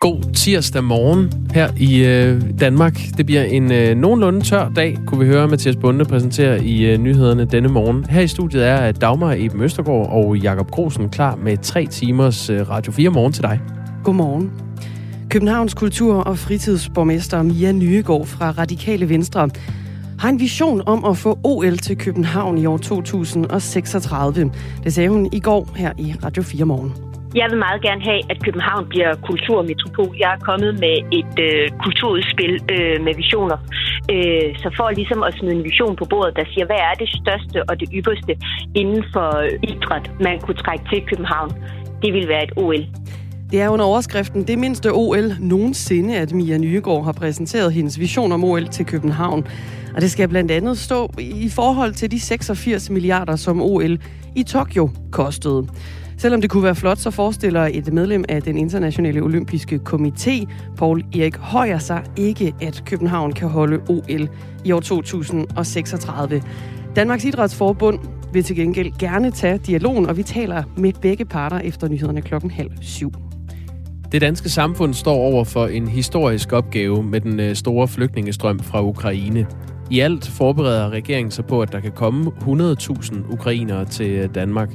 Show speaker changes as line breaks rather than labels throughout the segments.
God tirsdag morgen her i øh, Danmark. Det bliver en øh, nogenlunde tør dag, kunne vi høre Mathias Bunde præsentere i øh, nyhederne denne morgen. Her i studiet er øh, Dagmar Eben Østergaard og Jakob Grosen klar med tre timers øh, Radio 4 morgen til dig.
Godmorgen. Københavns kultur- og fritidsborgmester Mia Nyegård fra Radikale Venstre har en vision om at få OL til København i år 2036. Det sagde hun i går her i Radio 4 morgen.
Jeg vil meget gerne have, at København bliver kulturmetropol. Jeg er kommet med et øh, kulturudspil øh, med visioner. Øh, så for ligesom at smide en vision på bordet, der siger, hvad er det største og det ypperste inden for øh, idræt, man kunne trække til København, det vil være et OL.
Det er under overskriften Det mindste OL nogensinde, at Mia Nyegård har præsenteret hendes vision om OL til København. Og det skal blandt andet stå i forhold til de 86 milliarder, som OL i Tokyo kostede. Selvom det kunne være flot, så forestiller et medlem af den internationale olympiske komité, Paul Erik Højer, sig ikke, at København kan holde OL i år 2036. Danmarks Idrætsforbund vil til gengæld gerne tage dialogen, og vi taler med begge parter efter nyhederne klokken halv syv.
Det danske samfund står over for en historisk opgave med den øh, store flygtningestrøm fra Ukraine. I alt forbereder regeringen sig på, at der kan komme 100.000 ukrainere til øh, Danmark.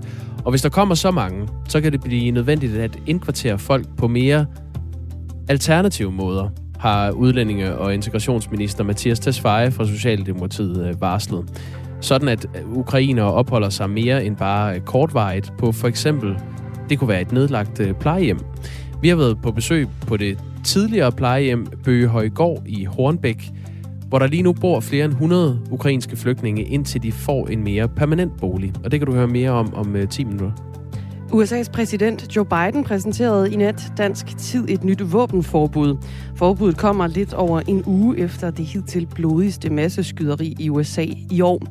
Og hvis der kommer så mange, så kan det blive nødvendigt at indkvartere folk på mere alternative måder, har udlændinge- og integrationsminister Mathias Tesfaye fra Socialdemokratiet øh, varslet. Sådan at øh, ukrainere opholder sig mere end bare kortvarigt på for eksempel, det kunne være et nedlagt plejehjem. Vi har været på besøg på det tidligere plejehjem Bøgehøjgård i Hornbæk, hvor der lige nu bor flere end 100 ukrainske flygtninge, indtil de får en mere permanent bolig. Og det kan du høre mere om om øh, 10 minutter.
USA's præsident Joe Biden præsenterede i nat dansk tid et nyt våbenforbud. Forbuddet kommer lidt over en uge efter det hidtil blodigste masseskyderi i USA i år.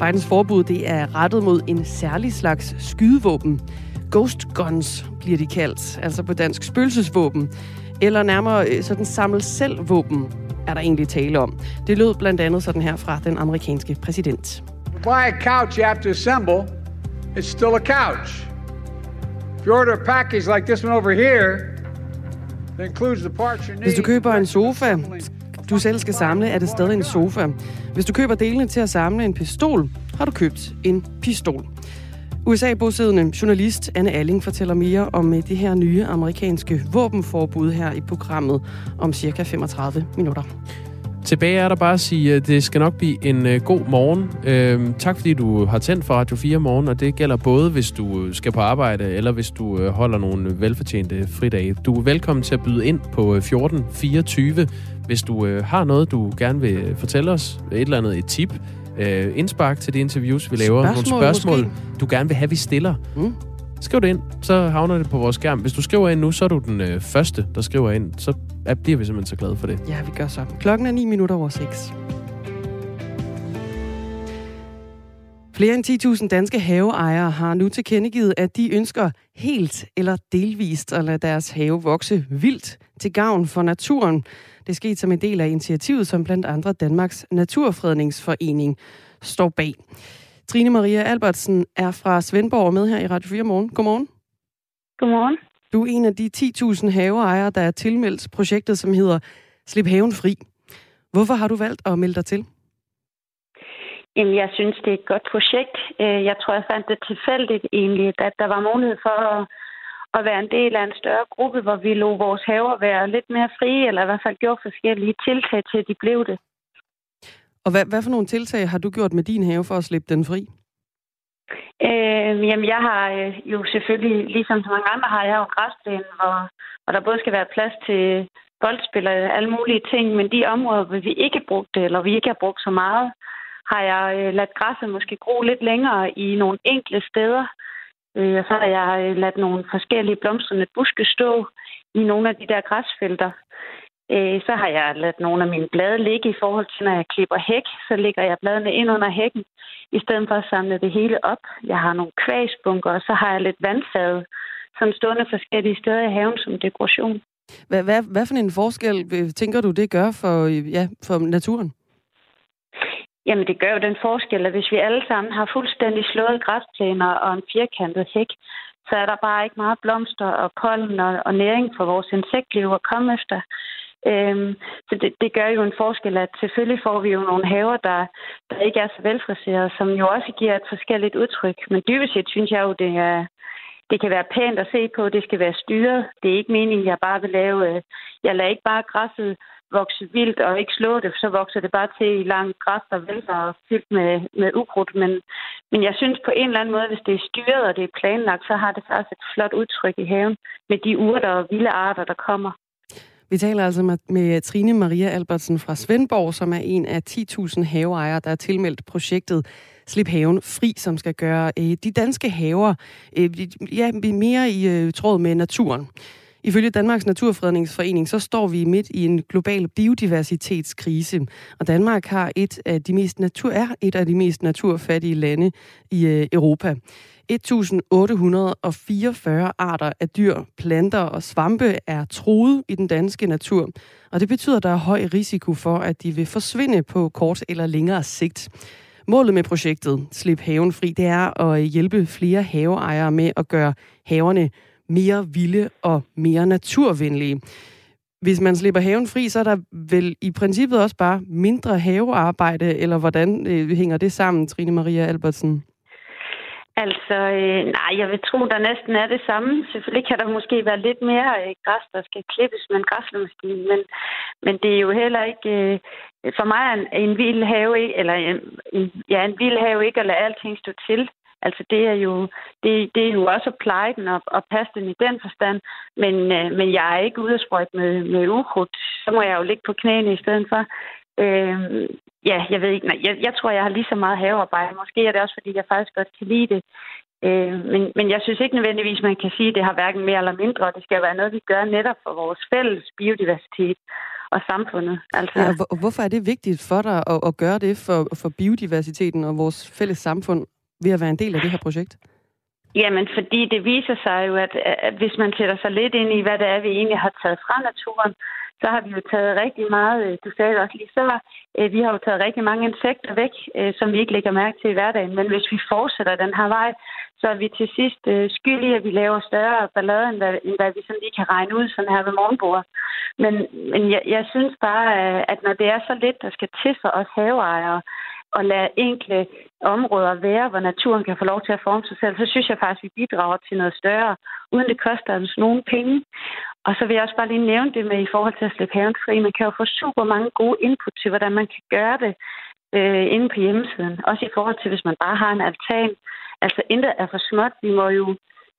Bidens forbud det er rettet mod en særlig slags skydevåben. Ghost guns bliver de kaldt, altså på dansk spøgelsesvåben. Eller nærmere øh, sådan samle selv våben, er der egentlig tale om. Det lød blandt andet sådan her fra den amerikanske præsident.
Buy a couch you have to assemble, it's still a couch. If you order a package like this one over here, that includes the parts you need.
Hvis du køber en sofa, du selv skal samle, er det stadig en sofa. Hvis du køber delene til at samle en pistol, har du købt en pistol. USA-bosiddende journalist Anne Alling fortæller mere om øh, det her nye amerikanske våbenforbud her i programmet om cirka 35 minutter.
Tilbage er der bare at sige, at det skal nok blive en øh, god morgen. Uh, tak fordi du har tændt for Radio 4 morgen, og det gælder både, hvis du skal på arbejde, eller hvis du holder nogle velfortjente fridage. Du er velkommen til at byde ind på 1424, hvis du har noget, du gerne vil fortælle os. Et eller andet et tip øh, indspark til de interviews, vi laver.
Spørgsmål,
Nogle spørgsmål,
måske.
du gerne vil have, vi stiller. Mm. Skriv det ind, så havner det på vores skærm. Hvis du skriver ind nu, så er du den øh, første, der skriver ind. Så er, bliver vi simpelthen så glade for det.
Ja, vi gør så. Klokken er 9 minutter over 6. Flere end 10.000 danske haveejere har nu tilkendegivet, at de ønsker helt eller delvist at lade deres have vokse vildt til gavn for naturen. Det skete som en del af initiativet, som blandt andre Danmarks Naturfredningsforening står bag. Trine Maria Albertsen er fra Svendborg med her i Radio 4 morgen. Godmorgen.
Godmorgen.
Du er en af de 10.000 haveejere, der er tilmeldt projektet, som hedder Slip haven fri. Hvorfor har du valgt at melde dig til?
Jamen, jeg synes, det er et godt projekt. Øh, jeg tror, jeg fandt det tilfældigt egentlig, at der var mulighed for at at være en del af en større gruppe, hvor vi lå vores haver være lidt mere frie, eller i hvert fald gjorde forskellige tiltag til, at de blev det.
Og hvad, hvad for nogle tiltag har du gjort med din have for at slippe den fri?
Øh, jamen, jeg har øh, jo selvfølgelig, ligesom så mange andre, har jeg jo en græsplæne, hvor, hvor der både skal være plads til boldspil og alle mulige ting, men de områder, hvor vi ikke brugt det, eller vi ikke har brugt så meget, har jeg øh, ladt græsset måske gro lidt længere i nogle enkle steder, Øh, Øh, og så har jeg ladt nogle forskellige blomstrende buske stå i nogle af de der græsfelter. Øh, så har jeg ladt nogle af mine blade ligge i forhold til, når jeg klipper hæk, så lægger jeg bladene ind under hækken, i stedet for at samle det hele op. Jeg har nogle kvæsbunker, og så har jeg lidt vandfade, som stående forskellige steder i haven som dekoration.
Hvad, hvad, hvad for en forskel øh, tænker du, det gør for, øh, ja, for naturen?
Jamen det gør jo den forskel, at hvis vi alle sammen har fuldstændig slået græsplæner og en firkantet hæk, så er der bare ikke meget blomster og pollen og, og næring for vores insektliv at komme efter. Øhm, så det, det gør jo en forskel, at selvfølgelig får vi jo nogle haver, der, der ikke er så velfriserede, som jo også giver et forskelligt udtryk. Men dybest set synes jeg jo, det er, det kan være pænt at se på, det skal være styret. Det er ikke meningen, jeg bare vil lave... Øh, jeg lader ikke bare græsset vokse vildt og ikke slå det, så vokser det bare til i langt græs, der vælter og fyldt med, med ukrudt. Men, men jeg synes på en eller anden måde, hvis det er styret og det er planlagt, så har det faktisk et flot udtryk i haven med de urter og vilde arter, der kommer.
Vi taler altså med, med Trine Maria Albertsen fra Svendborg, som er en af 10.000 haveejere, der er tilmeldt projektet Slip haven fri, som skal gøre øh, de danske haver øh, ja, mere i øh, tråd med naturen. Ifølge Danmarks Naturfredningsforening, så står vi midt i en global biodiversitetskrise, og Danmark har et af de mest natur, er et af de mest naturfattige lande i øh, Europa. 1844 arter af dyr, planter og svampe er truet i den danske natur, og det betyder, at der er høj risiko for, at de vil forsvinde på kort eller længere sigt. Målet med projektet Slip haven fri, det er at hjælpe flere haveejere med at gøre haverne mere vilde og mere naturvenlige. Hvis man slipper haven fri, så er der vel i princippet også bare mindre havearbejde, eller hvordan øh, hænger det sammen, Trine Maria Albertsen?
Altså, øh, nej, jeg vil tro, der næsten er det samme. Selvfølgelig kan der måske være lidt mere øh, græs, der skal klippes med en græslemaskine, men, men det er jo heller ikke... Øh, for mig er en, en vild have, eller en, ja, en vild have ikke at lade alting stå til. Altså det er jo, det, det er jo også at pleje den og, og passe den i den forstand, men, øh, men jeg er ikke ude at sprøjte med, med ukrudt. Så må jeg jo ligge på knæene i stedet for. Øh, ja, jeg ved ikke. Nej, jeg, jeg tror, jeg har lige så meget havearbejde. Måske er det også, fordi jeg faktisk godt kan lide det. Øh, men, men jeg synes ikke nødvendigvis, man kan sige, at det har hverken mere eller mindre. Det skal være noget, vi gør netop for vores fælles biodiversitet og samfundet. Altså,
ja, hvorfor er det vigtigt for dig at, at gøre det for, for biodiversiteten og vores fælles samfund? Ved at være en del af det her projekt?
Jamen, fordi det viser sig jo, at, at hvis man sætter sig lidt ind i, hvad det er, vi egentlig har taget fra naturen, så har vi jo taget rigtig meget, øh, du sagde det også lige før, øh, vi har jo taget rigtig mange insekter væk, øh, som vi ikke lægger mærke til i hverdagen. Men hvis vi fortsætter den her vej, så er vi til sidst skyldige, at vi laver større ballade, end hvad, end hvad vi sådan lige kan regne ud sådan her ved morgenbordet. Men, men jeg, jeg synes bare, at når det er så lidt, der skal til for os haveejere, at lade enkle områder være, hvor naturen kan få lov til at forme sig selv, så synes jeg faktisk, at vi bidrager til noget større, uden det koster os nogen penge. Og så vil jeg også bare lige nævne det med i forhold til at slippe haven fri. Man kan jo få super mange gode input til, hvordan man kan gøre det øh, inde på hjemmesiden. Også i forhold til, hvis man bare har en altan. Altså intet er for småt. Vi må jo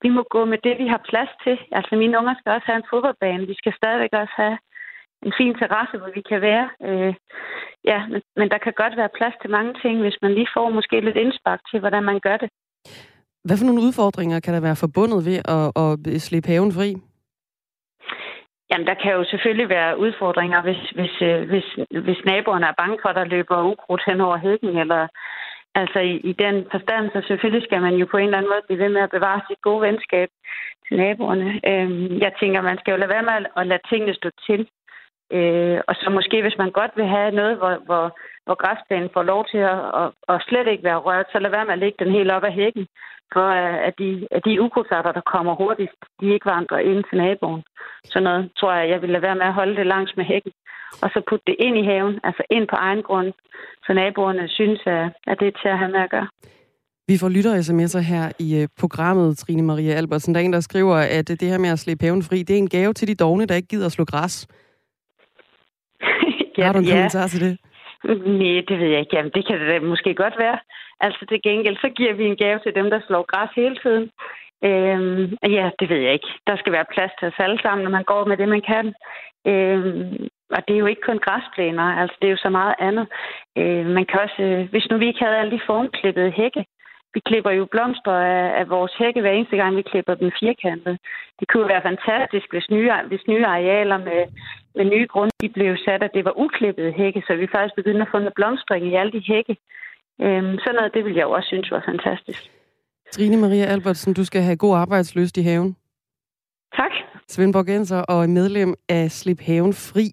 vi må gå med det, vi har plads til. Altså mine unger skal også have en fodboldbane. Vi skal stadigvæk også have en fin terrasse, hvor vi kan være. Øh, ja, men, men der kan godt være plads til mange ting, hvis man lige får måske lidt indspark til, hvordan man gør det.
Hvad for nogle udfordringer kan der være forbundet ved at, at slippe haven fri?
Jamen, der kan jo selvfølgelig være udfordringer, hvis, hvis, øh, hvis, hvis naboerne er bange for, at der løber ukrudt hen over hækken, eller altså i, i den forstand, så selvfølgelig skal man jo på en eller anden måde blive ved med at bevare sit gode venskab til naboerne. Øhm, jeg tænker, man skal jo lade være med at lade tingene stå til. Øh, og så måske, hvis man godt vil have noget, hvor, hvor, hvor græsplænen får lov til at, at, at slet ikke være rørt, så lad være med at lægge den helt op ad hækken, for at de, at de ukrudtsarter, der kommer hurtigst, de ikke vandrer ind til naboen. Så noget tror jeg, jeg vil lade være med at holde det langs med hækken, og så putte det ind i haven, altså ind på egen grund, så naboerne synes, at det er til at have med at gøre.
Vi får lytter sms'er her i øh, programmet, Trine Maria Albertsen. Der er en, der skriver, at øh, det her med at slippe haven fri, det er en gave til de dogne, der ikke gider at slå græs ja, Har du en ja. kommentar til det?
Nej, det ved jeg ikke. Jamen, det kan det måske godt være. Altså til gengæld, så giver vi en gave til dem, der slår græs hele tiden. Øhm, ja, det ved jeg ikke. Der skal være plads til os alle sammen, når man går med det, man kan. Øhm, og det er jo ikke kun græsplæner, altså det er jo så meget andet. Øh, man kan også, øh, hvis nu vi ikke havde alle de formklippede hække, vi klipper jo blomster af, af vores hække hver eneste gang, vi klipper dem firkantet. Det kunne være fantastisk, hvis nye, hvis nye arealer med, med nye grunde de blev sat, at det var uklippede hække, så vi faktisk begyndte at få noget blomstring i alle de hække. Øhm, sådan noget, det ville jeg jo også synes var fantastisk.
Trine Maria Albertsen, du skal have god arbejdsløst i haven.
Tak.
Svendborgenser og medlem af Slip Haven Fri.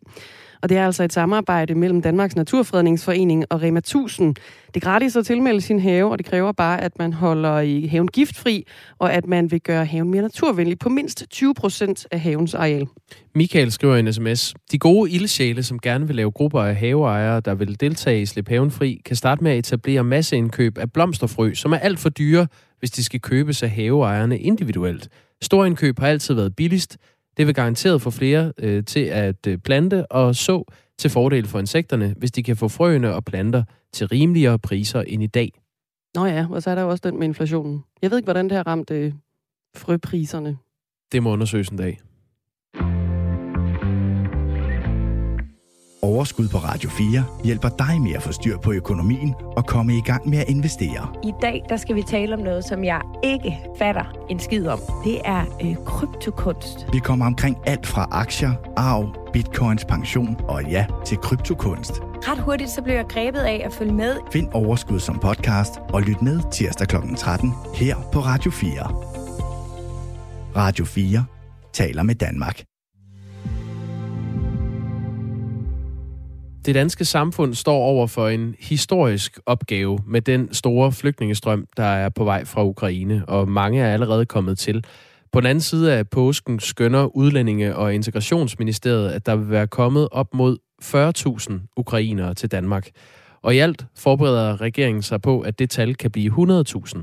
Og det er altså et samarbejde mellem Danmarks Naturfredningsforening og Rema 1000. Det er gratis at tilmelde sin have, og det kræver bare, at man holder i haven giftfri, og at man vil gøre haven mere naturvenlig på mindst 20 procent af havens areal.
Michael skriver en sms. De gode ildsjæle, som gerne vil lave grupper af haveejere, der vil deltage i Slip Haven Fri, kan starte med at etablere masseindkøb af blomsterfrø, som er alt for dyre, hvis de skal købes af haveejerne individuelt. Storindkøb har altid været billigst. Det vil garanteret få flere øh, til at øh, plante og så til fordel for insekterne, hvis de kan få frøene og planter til rimeligere priser end i dag.
Nå ja, og så er der jo også den med inflationen. Jeg ved ikke, hvordan det har ramt øh, frøpriserne.
Det må undersøges en dag.
Overskud på Radio 4 hjælper dig med at få styr på økonomien og komme i gang med at investere.
I dag der skal vi tale om noget, som jeg ikke fatter en skid om. Det er øh, kryptokunst.
Vi kommer omkring alt fra aktier, arv, bitcoins, pension og ja, til kryptokunst.
Ret hurtigt så blev jeg grebet af at følge med.
Find Overskud som podcast og lyt med tirsdag kl. 13 her på Radio 4. Radio 4 taler med Danmark.
Det danske samfund står over for en historisk opgave med den store flygtningestrøm, der er på vej fra Ukraine, og mange er allerede kommet til. På den anden side af påsken skønner Udlændinge- og Integrationsministeriet, at der vil være kommet op mod 40.000 ukrainere til Danmark. Og i alt forbereder regeringen sig på, at det tal kan blive 100.000.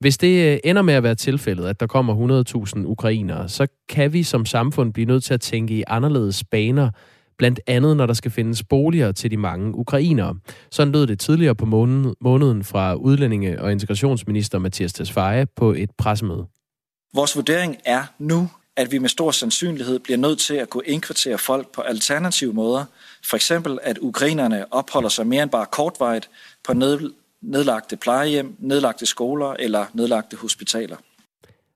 Hvis det øh, ender med at være tilfældet, at der kommer 100.000 ukrainere, så kan vi som samfund blive nødt til at tænke i anderledes baner, blandt andet når der skal findes boliger til de mange ukrainere. Sådan lød det tidligere på måneden fra udlændinge- og integrationsminister Mathias Tesfaye på et pressemøde.
Vores vurdering er nu, at vi med stor sandsynlighed bliver nødt til at kunne indkvartere folk på alternative måder. For eksempel, at ukrainerne opholder sig mere end bare kortvarigt på nedlagte plejehjem, nedlagte skoler eller nedlagte hospitaler.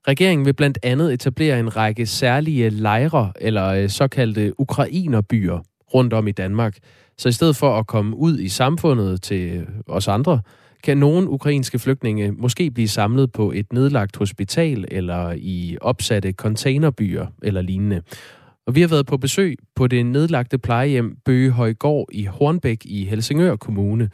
Regeringen vil blandt andet etablere en række særlige lejre eller øh, såkaldte ukrainerbyer rundt om i Danmark. Så i stedet for at komme ud i samfundet til øh, os andre, kan nogle ukrainske flygtninge måske blive samlet på et nedlagt hospital eller i opsatte containerbyer eller lignende. Og vi har været på besøg på det nedlagte plejehjem Bøgehøjgård i Hornbæk i Helsingør Kommune.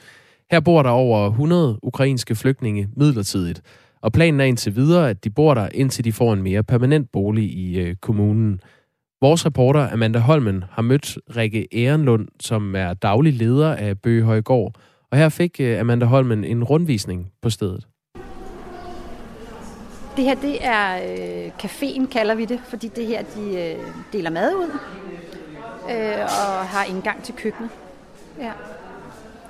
Her bor der over 100 ukrainske flygtninge midlertidigt. Og planen er indtil videre, at de bor der, indtil de får en mere permanent bolig i øh, kommunen. Vores reporter Amanda Holmen har mødt Rikke Ehrenlund, som er daglig leder af Bøgehøjgård. Og her fik øh, Amanda Holmen en rundvisning på stedet.
Det her, det er øh, caféen, kalder vi det, fordi det her, de øh, deler mad ud øh, og har indgang til køkkenet. Ja.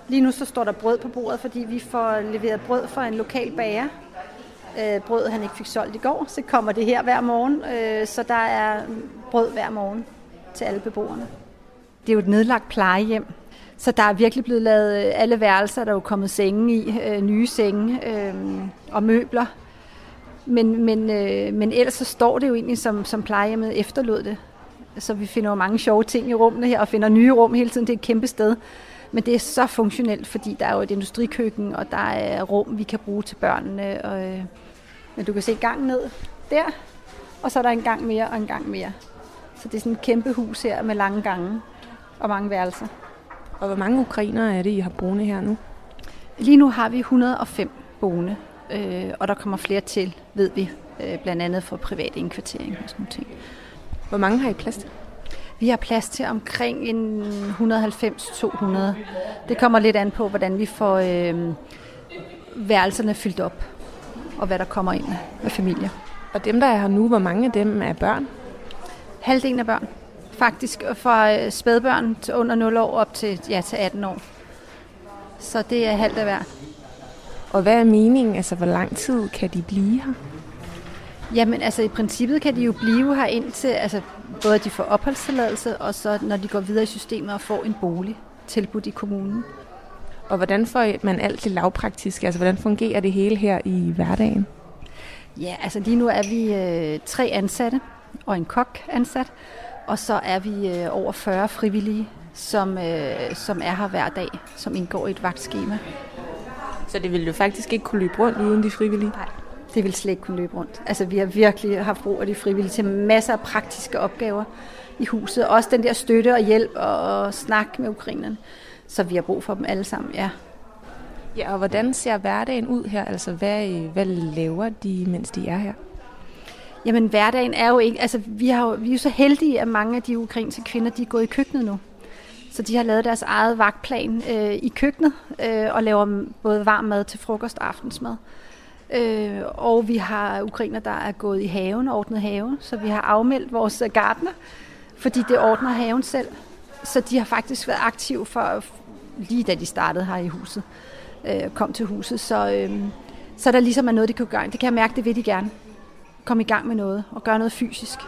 Lige nu så står der brød på bordet, fordi vi får leveret brød fra en lokal bager, øh, brød, han ikke fik solgt i går, så kommer det her hver morgen. Øh, så der er brød hver morgen til alle beboerne. Det er jo et nedlagt plejehjem, så der er virkelig blevet lavet øh, alle værelser, der er jo kommet senge i, øh, nye senge øh, og møbler. Men, men, øh, men ellers så står det jo egentlig, som, som plejehjemmet efterlod det. Så vi finder jo mange sjove ting i rummene her, og finder nye rum hele tiden. Det er et kæmpe sted. Men det er så funktionelt, fordi der er jo et industrikøkken, og der er rum, vi kan bruge til børnene. Og, øh, men du kan se gang ned der, og så er der en gang mere og en gang mere. Så det er sådan et kæmpe hus her med lange gange og mange værelser.
Og hvor mange ukrainere er det, I har boende her nu?
Lige nu har vi 105 boende, øh, og der kommer flere til, ved vi, øh, blandt andet for privat indkvartering og sådan ting.
Hvor mange har I plads til?
Vi har plads til omkring en 190-200. Det kommer lidt an på, hvordan vi får øh, værelserne fyldt op og hvad der kommer ind med familier.
Og dem, der er her nu, hvor mange af dem er børn?
Halvdelen af børn. Faktisk fra øh, spædbørn til under 0 år op til, ja, til 18 år. Så det er halvt af hver.
Og hvad er meningen? Altså, hvor lang tid kan de blive her?
Jamen, altså i princippet kan de jo blive her indtil, altså både at de får opholdstilladelse, og så når de går videre i systemet og får en bolig tilbudt i kommunen.
Og hvordan får man alt det lavpraktiske? Altså, hvordan fungerer det hele her i hverdagen?
Ja, altså lige nu er vi øh, tre ansatte og en kok ansat, og så er vi øh, over 40 frivillige, som, øh, som er her hver dag, som indgår i et vagtskema.
Så det ville jo faktisk ikke kunne løbe rundt uden de frivillige?
Nej, det ville slet ikke kunne løbe rundt. Altså, vi har virkelig haft brug af de frivillige til masser af praktiske opgaver i huset. Også den der støtte og hjælp og, snak med ukrainerne. Så vi har brug for dem alle sammen, ja.
Ja, og hvordan ser hverdagen ud her? Altså, hvad, hvad laver de, mens de er her?
Jamen, hverdagen er jo ikke... Altså, vi, har jo, vi er jo så heldige, at mange af de ukrainske kvinder, de er gået i køkkenet nu. Så de har lavet deres eget vagtplan øh, i køkkenet øh, og laver både varm mad til frokost og aftensmad. Øh, og vi har ukrainer, der er gået i haven og ordnet have, så vi har afmeldt vores gartner, fordi det ordner haven selv. Så de har faktisk været aktive for lige da de startede her i huset, øh, kom til huset. Så, øh, så der ligesom er noget, de kan gøre. Det kan jeg mærke, det vil de gerne. Komme i gang med noget og gøre noget fysisk.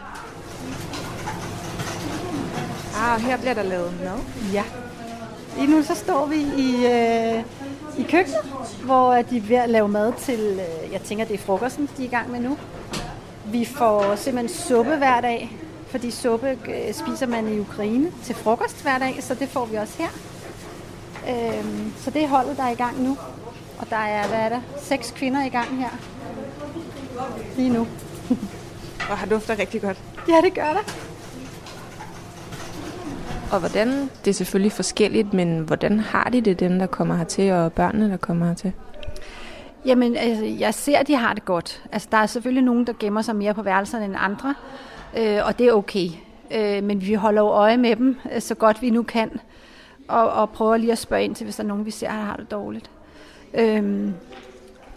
Ah, her bliver der lavet mad.
Ja. Lige nu så står vi i, øh, i køkkenet, hvor de er ved at lave mad til, øh, jeg tænker det er frokosten, de er i gang med nu. Vi får simpelthen suppe hver dag, fordi suppe øh, spiser man i Ukraine til frokost hver dag, så det får vi også her. Øh, så det er holdet, der er i gang nu. Og der er, hvad er der, seks kvinder i gang her. Lige nu.
Og har dufter rigtig godt.
Ja, det gør der.
Og hvordan, det er selvfølgelig forskelligt, men hvordan har de det, dem der kommer hertil, og børnene, der kommer hertil?
Jamen, altså, jeg ser, at de har det godt. Altså, der er selvfølgelig nogen, der gemmer sig mere på værelserne end andre, øh, og det er okay. Øh, men vi holder jo øje med dem, øh, så godt vi nu kan, og, og prøver lige at spørge ind til, hvis der er nogen, vi ser, der har det dårligt. Øh,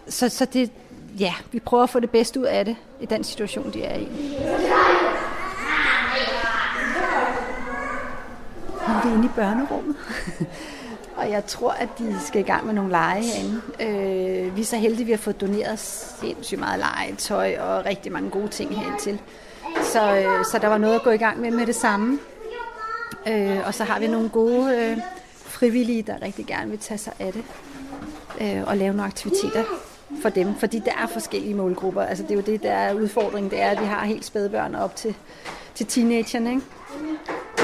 så, så det, ja, vi prøver at få det bedste ud af det, i den situation, de er i. Ja! Er vi inde i børnerummet. og jeg tror, at de skal i gang med nogle lege herinde. Øh, vi er så heldige, at vi har fået doneret sindssygt meget legetøj og rigtig mange gode ting herind til. Så, øh, så der var noget at gå i gang med med det samme. Øh, og så har vi nogle gode øh, frivillige, der rigtig gerne vil tage sig af det. Øh, og lave nogle aktiviteter for dem. Fordi der er forskellige målgrupper. Altså det er jo det, der er udfordringen. Det er, at vi har helt spædbørn op til, til teenagerne. Ikke?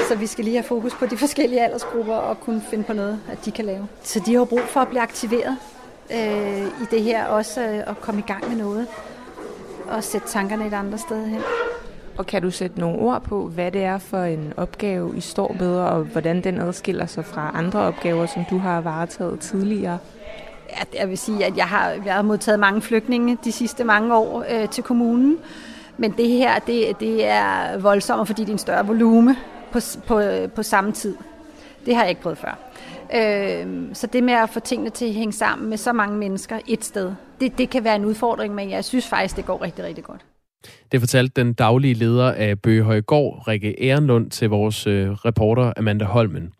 Så vi skal lige have fokus på de forskellige aldersgrupper og kunne finde på noget, at de kan lave. Så de har brug for at blive aktiveret øh, i det her også, øh, at komme i gang med noget og sætte tankerne et andet sted hen.
Og kan du sætte nogle ord på, hvad det er for en opgave, I står med, og hvordan den adskiller sig fra andre opgaver, som du har varetaget tidligere?
Ja, jeg vil sige, at jeg har, jeg har modtaget mange flygtninge de sidste mange år øh, til kommunen. Men det her, det, det er voldsomt, fordi det er en større volume på, på, øh, på samme tid. Det har jeg ikke prøvet før. Øh, så det med at få tingene til at hænge sammen med så mange mennesker et sted, det, det kan være en udfordring, men jeg synes faktisk, det går rigtig, rigtig godt.
Det fortalte den daglige leder af Bøgehøjgård, Rikke Ehrenlund, til vores øh, reporter Amanda Holmen.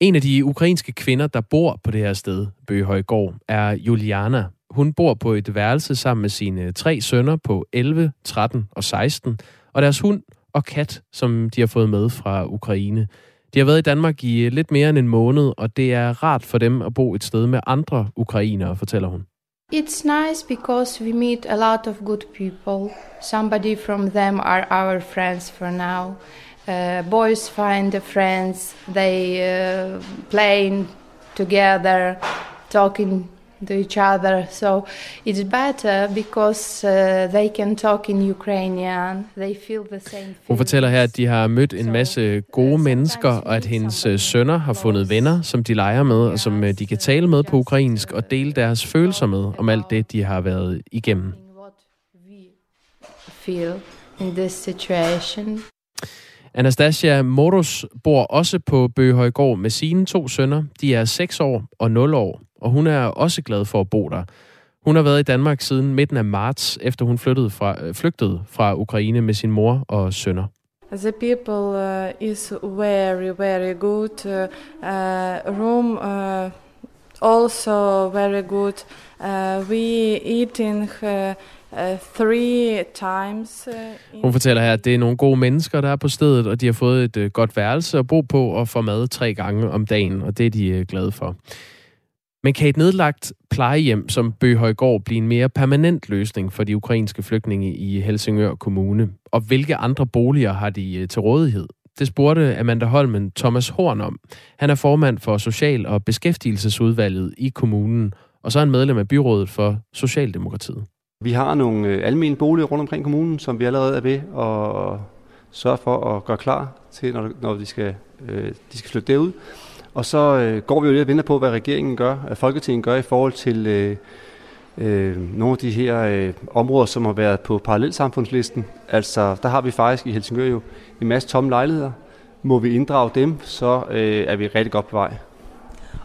En af de ukrainske kvinder, der bor på det her sted, Bøgehøjgård, er Juliana. Hun bor på et værelse sammen med sine tre sønner på 11, 13 og 16, og deres hund og kat, som de har fået med fra Ukraine. De har været i Danmark i øh, lidt mere end en måned, og det er rart for dem at bo et sted med andre ukrainere, fortæller hun.
It's nice because we meet a lot of good people. Somebody from them are our friends for now. Uh, boys find friends, they uh, playing together, talking to each other. So it's better because uh, they can talk in Ukrainian. They feel the same.
Hun fortæller her, at de har mødt en masse gode mennesker, og at hendes øh, sønner har fundet venner, som de leger med, og som øh, de kan tale med på ukrainsk og dele deres følelser med om alt det, de har været igennem.
Feel in this situation.
Anastasia Moros bor også på Bøgehøjgård med sine to sønner. De er 6 år og 0 år og hun er også glad for at bo der. Hun har været i Danmark siden midten af marts, efter hun flyttede fra, øh, flygtede fra Ukraine med sin mor og sønner.
The people uh, is very, very good. Uh, room uh, also very good. Uh, we eating uh, Uh, three times. Uh,
Hun fortæller her, at det er nogle gode mennesker, der er på stedet, og de har fået et uh, godt værelse at bo på og får mad tre gange om dagen, og det er de uh, glade for. Men kan et nedlagt plejehjem som Bøhøjgård blive en mere permanent løsning for de ukrainske flygtninge i Helsingør Kommune? Og hvilke andre boliger har de øh, til rådighed? Det spurgte Amanda Holmen Thomas Horn om. Han er formand for Social- og Beskæftigelsesudvalget i kommunen, og så er han medlem af byrådet for Socialdemokratiet.
Vi har nogle øh, almene boliger rundt omkring kommunen, som vi allerede er ved at sørge for at gøre klar til, når, de, skal, øh, de skal flytte derud. Og så øh, går vi jo lidt og venter på, hvad regeringen gør, at Folketinget gør i forhold til øh, øh, nogle af de her øh, områder, som har været på parallelsamfundslisten. Altså, der har vi faktisk i Helsingør jo en masse tomme lejligheder. Må vi inddrage dem, så øh, er vi rigtig godt på vej.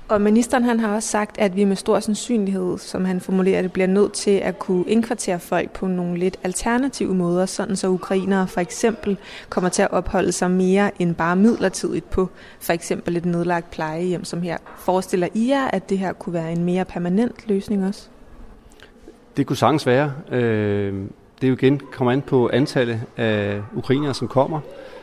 Og ministeren han har også sagt, at vi med stor sandsynlighed, som han formulerer det, bliver nødt til at kunne indkvartere folk på nogle lidt alternative måder, sådan så ukrainere for eksempel kommer til at opholde sig mere end bare midlertidigt på for eksempel et nedlagt plejehjem som her. Forestiller I jer, at det her kunne være en mere permanent løsning også?
Det kunne sagtens være. Øh, det er jo igen kommer an på antallet af ukrainere, som kommer.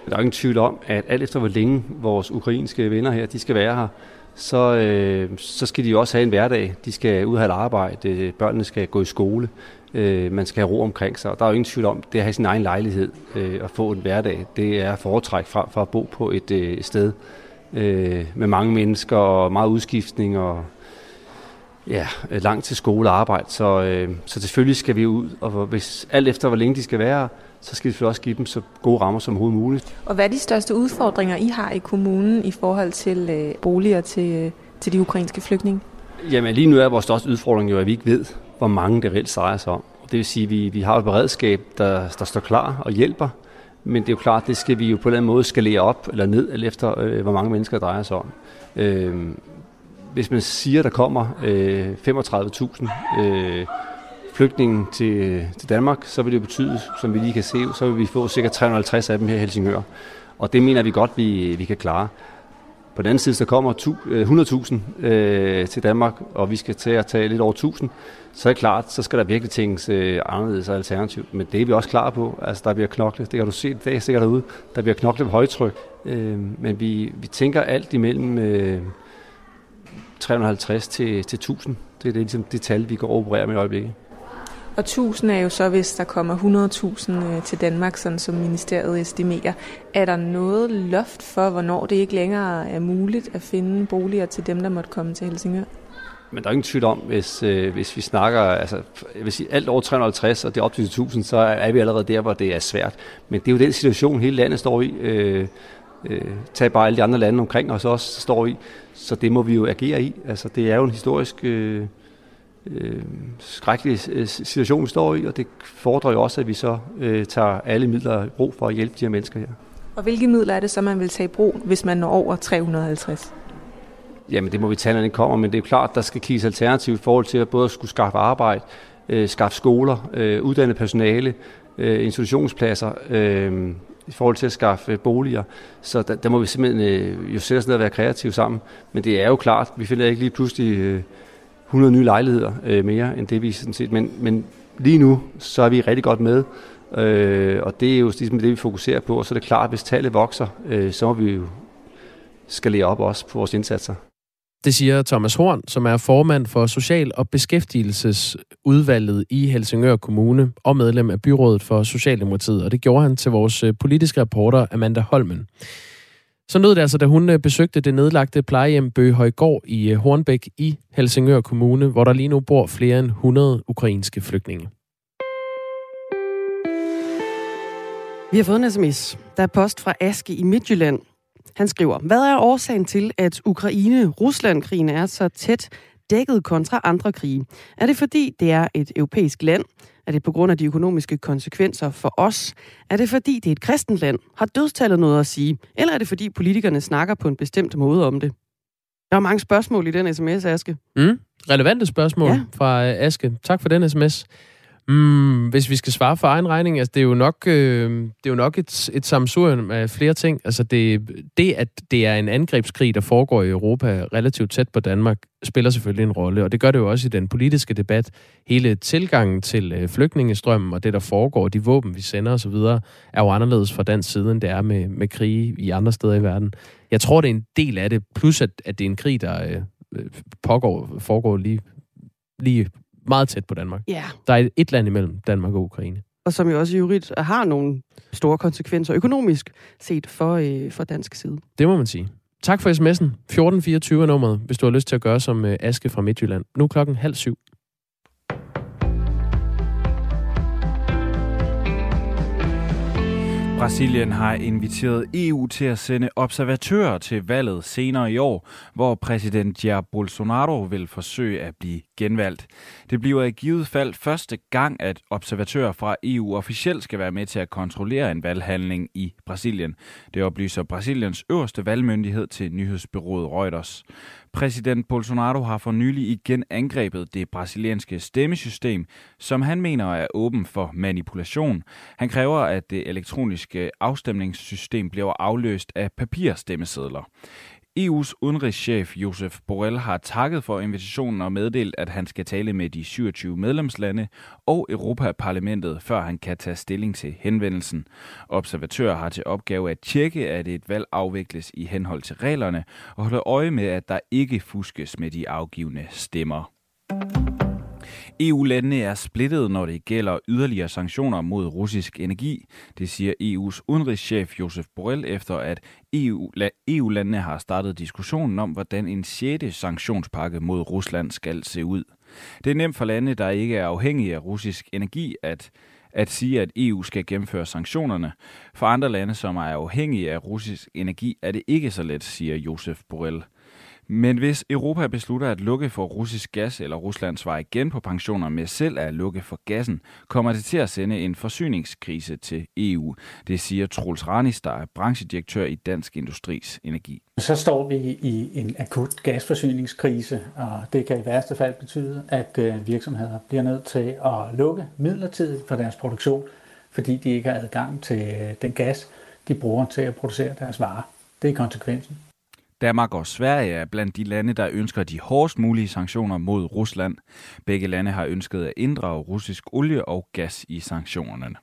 Der er ingen tvivl om, at alt efter hvor længe vores ukrainske venner her, de skal være her, så, øh, så skal de jo også have en hverdag. De skal ud og have arbejde, børnene skal gå i skole, øh, man skal have ro omkring sig. Og der er jo ingen tvivl om, det at have sin egen lejlighed øh, og få en hverdag, det er foretræk frem for at bo på et øh, sted øh, med mange mennesker og meget udskiftning og ja, langt til skole og arbejde. Så, øh, så selvfølgelig skal vi ud, og hvis alt efter hvor længe de skal være så skal vi også give dem så gode rammer som overhovedet muligt.
Og hvad er de største udfordringer, I har i kommunen i forhold til øh, boliger til, øh, til de ukrainske flygtninge?
Jamen lige nu er vores største udfordring jo, at vi ikke ved, hvor mange det reelt sejrer sig om. Det vil sige, at vi, vi har et beredskab, der, der står klar og hjælper, men det er jo klart, det skal vi jo på en eller anden måde skalere op eller ned, eller efter øh, hvor mange mennesker drejer sig om. Øh, hvis man siger, at der kommer øh, 35.000 øh, flygtninge til, til Danmark, så vil det betyde, som vi lige kan se, så vil vi få cirka 350 af dem her i Helsingør. Og det mener vi godt, vi, vi kan klare. På den anden side, så kommer 100.000 øh, øh, til Danmark, og vi skal til at tage lidt over 1000, så er det klart, så skal der virkelig tænkes øh, anderledes og alternativt. Men det er vi også klar på. Altså, der bliver knoklet, det kan du se i dag sikkert derude, der bliver knoklet på højtryk. Øh, men vi, vi tænker alt imellem øh, 350 til, til 1000. Det er det, ligesom det tal, vi går og opererer med i øjeblikket.
Og 1000 er jo så, hvis der kommer 100.000 øh, til Danmark, sådan som ministeriet estimerer. Er der noget loft for, hvornår det ikke længere er muligt at finde boliger til dem, der måtte komme til Helsingør?
Men der er ingen tvivl om, hvis, øh, hvis vi snakker, altså hvis alt over 350 og det er op til 1000, så er vi allerede der, hvor det er svært. Men det er jo den situation, hele landet står i. Øh, øh, tag bare alle de andre lande omkring os også står i. Så det må vi jo agere i. Altså det er jo en historisk... Øh, øh, skrækkelig øh, situation, vi står i, og det fordrer jo også, at vi så øh, tager alle midler i brug for at hjælpe de her mennesker her.
Og hvilke midler er det så, man vil tage i brug, hvis man når over 350?
Jamen, det må vi tage, når det kommer, men det er klart, der skal kigges alternativ i forhold til at både skulle skaffe arbejde, øh, skaffe skoler, øh, uddanne personale, øh, institutionspladser, øh, i forhold til at skaffe boliger. Så der, der må vi simpelthen øh, jo sætte os ned og være kreative sammen. Men det er jo klart, vi finder ikke lige pludselig øh, 100 nye lejligheder øh, mere end det, vi sådan set. Men, men lige nu, så er vi rigtig godt med, øh, og det er jo ligesom det, vi fokuserer på. Og så er det klart, at hvis tallet vokser, øh, så må vi jo skalere op også på vores indsatser.
Det siger Thomas Horn, som er formand for Social- og Beskæftigelsesudvalget i Helsingør Kommune og medlem af byrådet for Socialdemokratiet. Og det gjorde han til vores øh, politiske reporter Amanda Holmen. Så nød det altså, da hun øh, besøgte det nedlagte plejehjem Bøgehøjgård i øh, Hornbæk i Helsingør Kommune, hvor der lige nu bor flere end 100 ukrainske flygtninge.
Vi har fået en sms. Der er post fra Aske i Midtjylland. Han skriver, hvad er årsagen til, at Ukraine-Rusland-krigen er så tæt dækket kontra andre krige? Er det fordi, det er et europæisk land? Er det på grund af de økonomiske konsekvenser for os? Er det fordi, det er et kristent land? Har dødstallet noget at sige? Eller er det fordi, politikerne snakker på en bestemt måde om det? Der er mange spørgsmål i den sms, Aske.
Mm, relevante spørgsmål ja. fra øh, Aske. Tak for den sms. Mm, hvis vi skal svare for egen regning, altså det er jo nok, øh, det er jo nok et, et samsurium af flere ting. Altså det, det, at det er en angrebskrig, der foregår i Europa relativt tæt på Danmark, spiller selvfølgelig en rolle, og det gør det jo også i den politiske debat. Hele tilgangen til øh, flygtningestrømmen og det, der foregår, de våben, vi sender osv., er jo anderledes fra den side, end det er med, med krige i andre steder i verden. Jeg tror, det er en del af det, plus at, at det er en krig, der øh, øh pågår, foregår lige, lige meget tæt på Danmark.
Ja.
Der er et, land imellem Danmark og Ukraine.
Og som jo også i øvrigt har nogle store konsekvenser økonomisk set for, øh, for dansk side.
Det må man sige. Tak for sms'en. 1424 er nummeret, hvis du har lyst til at gøre som øh, Aske fra Midtjylland. Nu er klokken halv syv.
Brasilien har inviteret EU til at sende observatører til valget senere i år, hvor præsident Jair Bolsonaro vil forsøge at blive genvalgt. Det bliver i givet fald første gang, at observatører fra EU officielt skal være med til at kontrollere en valghandling i Brasilien. Det oplyser Brasiliens øverste valgmyndighed til nyhedsbyrået Reuters. Præsident Bolsonaro har for nylig igen angrebet det brasilianske stemmesystem, som han mener er åben for manipulation. Han kræver, at det elektroniske afstemningssystem bliver afløst af papirstemmesedler. EU's udenrigschef Josef Borrell har takket for invitationen og meddelt, at han skal tale med de 27 medlemslande og Europaparlamentet, før han kan tage stilling til henvendelsen. Observatører har til opgave at tjekke, at et valg afvikles i henhold til reglerne og holde øje med, at der ikke fuskes med de afgivende stemmer. EU-landene er splittet, når det gælder yderligere sanktioner mod russisk energi. Det siger EU's udenrigschef Josef Borrell efter, at EU, EU-landene har startet diskussionen om, hvordan en sjette sanktionspakke mod Rusland skal se ud. Det er nemt for lande, der ikke er afhængige af russisk energi, at at sige, at EU skal gennemføre sanktionerne. For andre lande, som er afhængige af russisk energi, er det ikke så let, siger Josef Borrell. Men hvis Europa beslutter at lukke for russisk gas, eller Rusland svarer igen på pensioner med selv at lukke for gassen, kommer det til at sende en forsyningskrise til EU. Det siger Troels Ranis, der er branchedirektør i Dansk Industris Energi.
Så står vi i en akut gasforsyningskrise, og det kan i værste fald betyde, at øh, virksomheder bliver nødt til at lukke midlertidigt for deres produktion, fordi de ikke har adgang til øh, den gas, de bruger til at producere deres varer. Det er konsekvensen.
Danmark og Sverige er blandt de lande, der ønsker de hårdest mulige sanktioner mod Rusland. Begge lande har ønsket at inddrage russisk olie og gas i sanktionerne.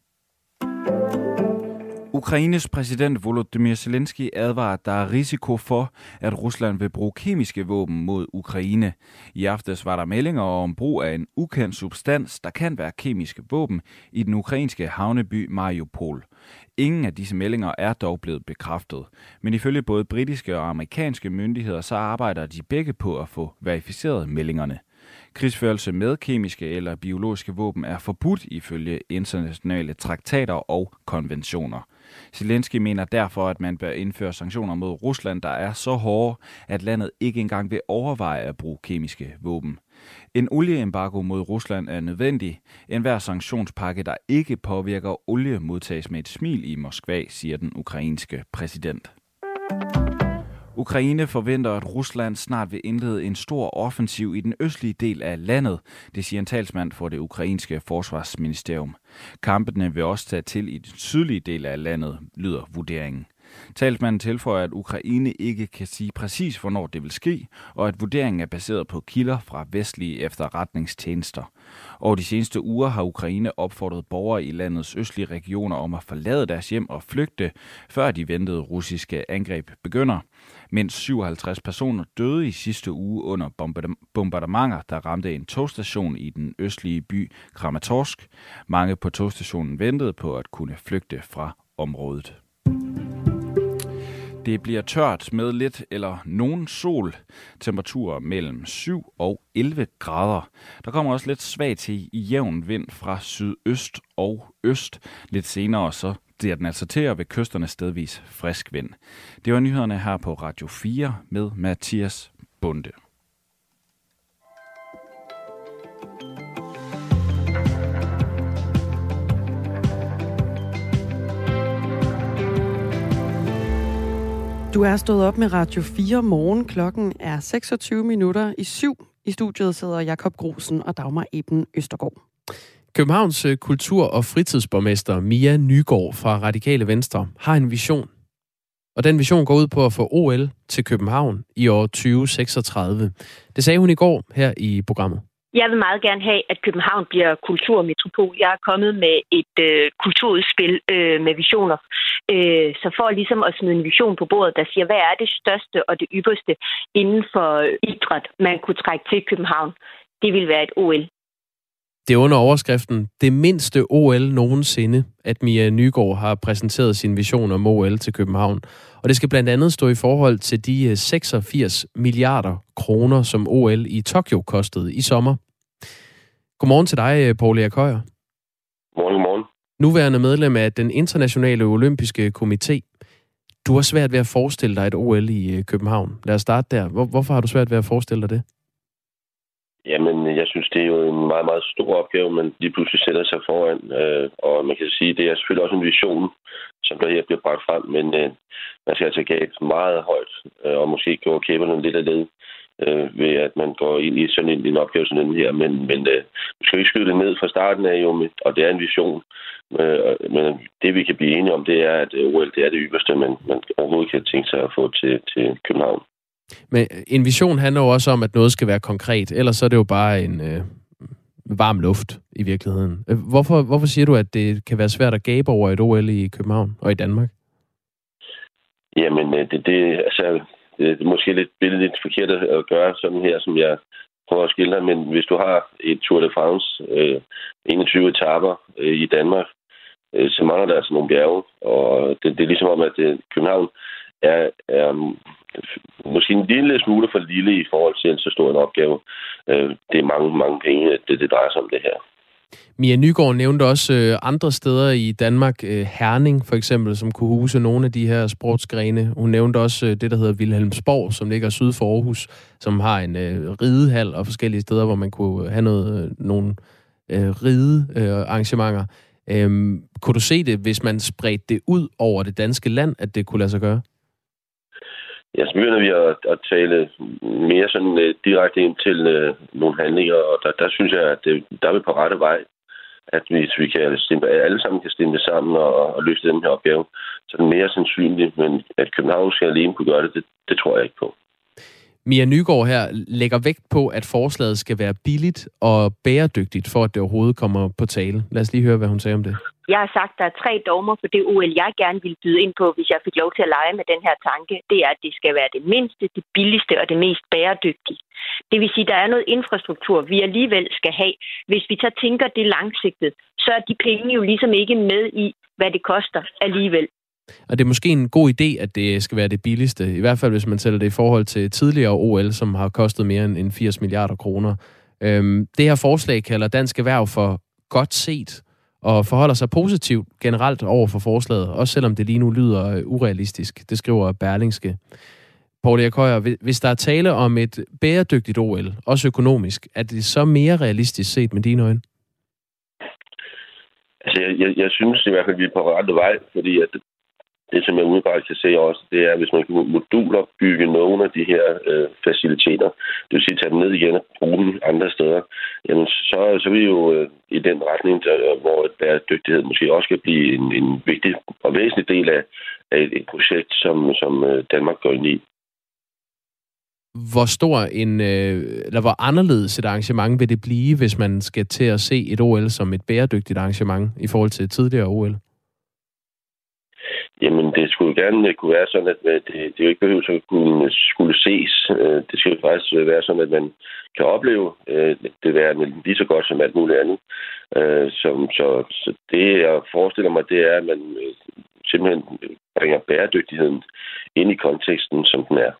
Ukraines præsident Volodymyr Zelensky advarer, at der er risiko for, at Rusland vil bruge kemiske våben mod Ukraine. I aftes var der meldinger om brug af en ukendt substans, der kan være kemiske våben, i den ukrainske havneby Mariupol. Ingen af disse meldinger er dog blevet bekræftet, men ifølge både britiske og amerikanske myndigheder så arbejder de begge på at få verificeret meldingerne. Krigsførelse med kemiske eller biologiske våben er forbudt ifølge internationale traktater og konventioner. Zelensky mener derfor, at man bør indføre sanktioner mod Rusland, der er så hårde, at landet ikke engang vil overveje at bruge kemiske våben. En olieembargo mod Rusland er nødvendig. En hver sanktionspakke, der ikke påvirker olie, modtages med et smil i Moskva, siger den ukrainske præsident. Ukraine forventer, at Rusland snart vil indlede en stor offensiv i den østlige del af landet, det siger en talsmand for det ukrainske forsvarsministerium. Kampene vil også tage til i den sydlige del af landet, lyder vurderingen. Talsmanden tilføjer, at Ukraine ikke kan sige præcis, hvornår det vil ske, og at vurderingen er baseret på kilder fra vestlige efterretningstjenester. Over de seneste uger har Ukraine opfordret borgere i landets østlige regioner om at forlade deres hjem og flygte, før de ventede russiske angreb begynder mens 57 personer døde i sidste uge under bombardementer, der ramte en togstation i den østlige by Kramatorsk. Mange på togstationen ventede på at kunne flygte fra området. Det bliver tørt med lidt eller nogen sol. Temperaturer mellem 7 og 11 grader. Der kommer også lidt svag til i jævn vind fra sydøst og øst. Lidt senere så er den altså til og ved kysterne stedvis frisk vind. Det var nyhederne her på Radio 4 med Mathias Bunde.
Du er stået op med Radio 4 morgen. Klokken er 26 minutter i syv. I studiet sidder Jakob Grosen og Dagmar Eben Østergaard.
Københavns øh, kultur- og fritidsborgmester Mia Nygaard fra Radikale Venstre har en vision. Og den vision går ud på at få OL til København i år 2036. Det sagde hun i går her i programmet.
Jeg vil meget gerne have, at København bliver kulturmetropol. Jeg er kommet med et øh, kulturudspil øh, med visioner. Øh, så for ligesom at smide en vision på bordet, der siger, hvad er det største og det ypperste inden for idræt, man kunne trække til København, det vil være et OL.
Det er under overskriften Det mindste OL nogensinde, at Mia Nygaard har præsenteret sin vision om OL til København. Og det skal blandt andet stå i forhold til de 86 øh, milliarder kroner, som OL i Tokyo kostede i sommer. Godmorgen til dig, øh, Paul Erik Højer.
Godmorgen, godmorgen.
nuværende medlem af den internationale olympiske komité. Du har svært ved at forestille dig et OL i øh, København. Lad os starte der. Hvor, hvorfor har du svært ved at forestille dig det?
Jamen, jeg synes, det er jo en meget, meget stor opgave, man lige pludselig sætter sig foran. Øh, og man kan sige, det er selvfølgelig også en vision, som der her bliver bragt frem, men øh, man skal altså gå meget højt, øh, og måske gå kæberne lidt af led øh, ved at man går ind i sådan en, en opgave som den her. Men, men øh, vi skal ikke skyde det ned fra starten af, jo, og det er en vision. Øh, men det, vi kan blive enige om, det er, at øh, OL det er det yderste, man, man overhovedet kan tænke sig at få til, til København.
Men øh, en vision handler jo også om, at noget skal være konkret. Ellers så er det jo bare en øh, varm luft i virkeligheden. Øh, hvorfor, hvorfor siger du, at det kan være svært at gabe over et OL i København og i Danmark?
Jamen, øh, det, det, altså, det er måske lidt, lidt forkert at gøre sådan her, som jeg prøver at skille men hvis du har et Tour de France, øh, 21 etaper øh, i Danmark, øh, så mangler der altså nogle bjerge, og det, det er ligesom om, at det, København er, er måske en lille smule for lille i forhold til en så stor en opgave. Øh, det er mange, mange penge, det, det drejer sig om det her.
Mia Nygaard nævnte også øh, andre steder i Danmark, øh, Herning for eksempel, som kunne huse nogle af de her sportsgrene. Hun nævnte også øh, det, der hedder Vilhelmsborg, som ligger syd for Aarhus, som har en øh, ridehal og forskellige steder, hvor man kunne have noget, øh, nogle øh, ride øh. Øh, kunne du se det, hvis man spredte det ud over det danske land, at det kunne lade sig gøre?
Ja, så begynder vi at, at tale mere sådan uh, direkte ind til uh, nogle handlinger, og der, der synes jeg, at det, der er vi på rette vej. At hvis vi kan stemme, alle sammen kan stemme sammen og, og løfte den her opgave, så er det mere sandsynligt, men at København skal alene kunne gøre det, det, det tror jeg ikke på.
Mia Nygaard her lægger vægt på, at forslaget skal være billigt og bæredygtigt, for at det overhovedet kommer på tale. Lad os lige høre, hvad hun sagde om det.
Jeg har sagt, at der er tre dogmer for det OL, jeg gerne vil byde ind på, hvis jeg fik lov til at lege med den her tanke. Det er, at det skal være det mindste, det billigste og det mest bæredygtige. Det vil sige, at der er noget infrastruktur, vi alligevel skal have. Hvis vi så tænker det langsigtet, så er de penge jo ligesom ikke med i, hvad det koster alligevel.
Og det er måske en god idé, at det skal være det billigste. I hvert fald, hvis man sælger det i forhold til tidligere OL, som har kostet mere end 80 milliarder kroner. Øhm, det her forslag kalder Dansk Erhverv for godt set og forholder sig positivt generelt over for forslaget, også selvom det lige nu lyder øh, urealistisk. Det skriver Berlingske. Paul Erik Højer, hvis der er tale om et bæredygtigt OL, også økonomisk, er det så mere realistisk set med dine øjne?
Altså, jeg, jeg, jeg synes i hvert fald, at vi er på rette vej, fordi at det, som jeg udebart kan se også, det er, hvis man kan moduler bygge nogle af de her øh, faciliteter, det vil sige tage dem ned igen og bruge dem andre steder, jamen så, så er vi jo øh, i den retning, der, hvor bæredygtighed måske også kan blive en, en vigtig og væsentlig del af, af et, et projekt, som, som øh, Danmark går ind i.
Hvor stor en, øh, eller hvor anderledes et arrangement vil det blive, hvis man skal til at se et OL som et bæredygtigt arrangement i forhold til tidligere OL?
Jamen, det skulle gerne øh, kunne være sådan, at øh, det, det jo ikke behøver at kunne øh, skulle ses. Det skal faktisk være sådan, at man kan opleve det værende lige så godt som alt muligt andet. Øh, så, så, så det, jeg forestiller mig, det er, at man simpelthen bringer bæredygtigheden ind i konteksten, som den er.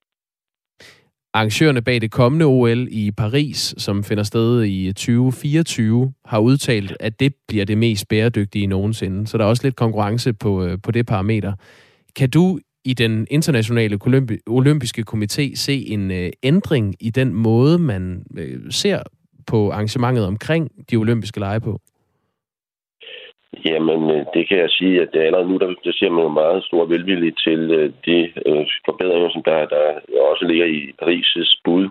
Arrangørerne bag det kommende OL i Paris, som finder sted i 2024, har udtalt, at det bliver det mest bæredygtige nogensinde. Så der er også lidt konkurrence på, øh, på det parameter. Kan du i den internationale olympiske komité se en øh, ændring i den måde, man øh, ser på arrangementet omkring de olympiske lege på?
Jamen, øh, det kan jeg sige, at det allerede nu, der, der ser man meget stor velvilje til øh, de øh, forbedringer, som der, der også ligger i Paris' bud.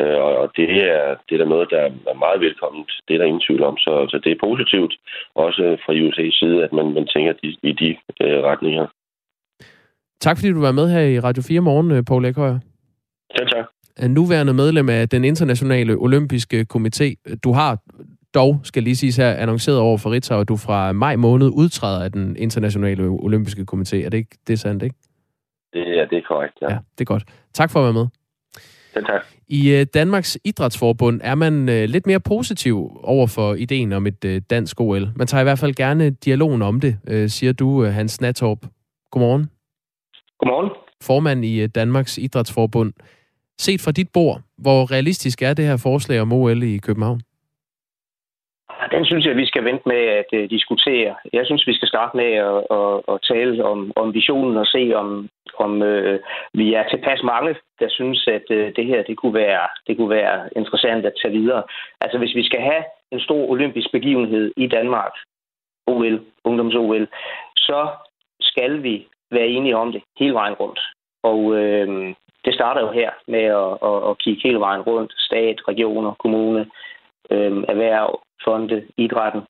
Øh, og det er, det er der noget, der er meget velkomment. Det er der ingen tvivl om. Så, så det er positivt, også fra USA's side, at man, man tænker de, i de øh, retninger.
Tak fordi du var med her i Radio 4 morgen, øh, Poul Ekhøjer.
Selv tak.
Nuværende medlem af den internationale olympiske komité. Du har dog, skal lige sige her, annonceret over for Ritzau, at du fra maj måned udtræder af den internationale olympiske komité. Er det ikke det er sandt, ikke?
Det, ja, det er korrekt, ja.
ja. det er godt. Tak for at være med.
Ja, tak.
I uh, Danmarks Idrætsforbund er man uh, lidt mere positiv over for ideen om et uh, dansk OL. Man tager i hvert fald gerne dialogen om det, siger du, Hans Natorp. Godmorgen.
Godmorgen.
Formand i Danmarks Idrætsforbund. Set fra dit bord, hvor realistisk er det her forslag om OL i København?
Den synes jeg, vi skal vente med at uh, diskutere. Jeg synes, vi skal starte med at, at, at tale om, om visionen og se, om, om uh, vi er tilpas mange, der synes, at uh, det her det kunne, være, det kunne være interessant at tage videre. Altså, hvis vi skal have en stor olympisk begivenhed i Danmark, OL, ungdoms-OL, så skal vi være enige om det hele vejen rundt. Og øh, det starter jo her med at, at, at kigge hele vejen rundt. Stat, regioner, kommune, øh, erhverv, fonde, idrætten.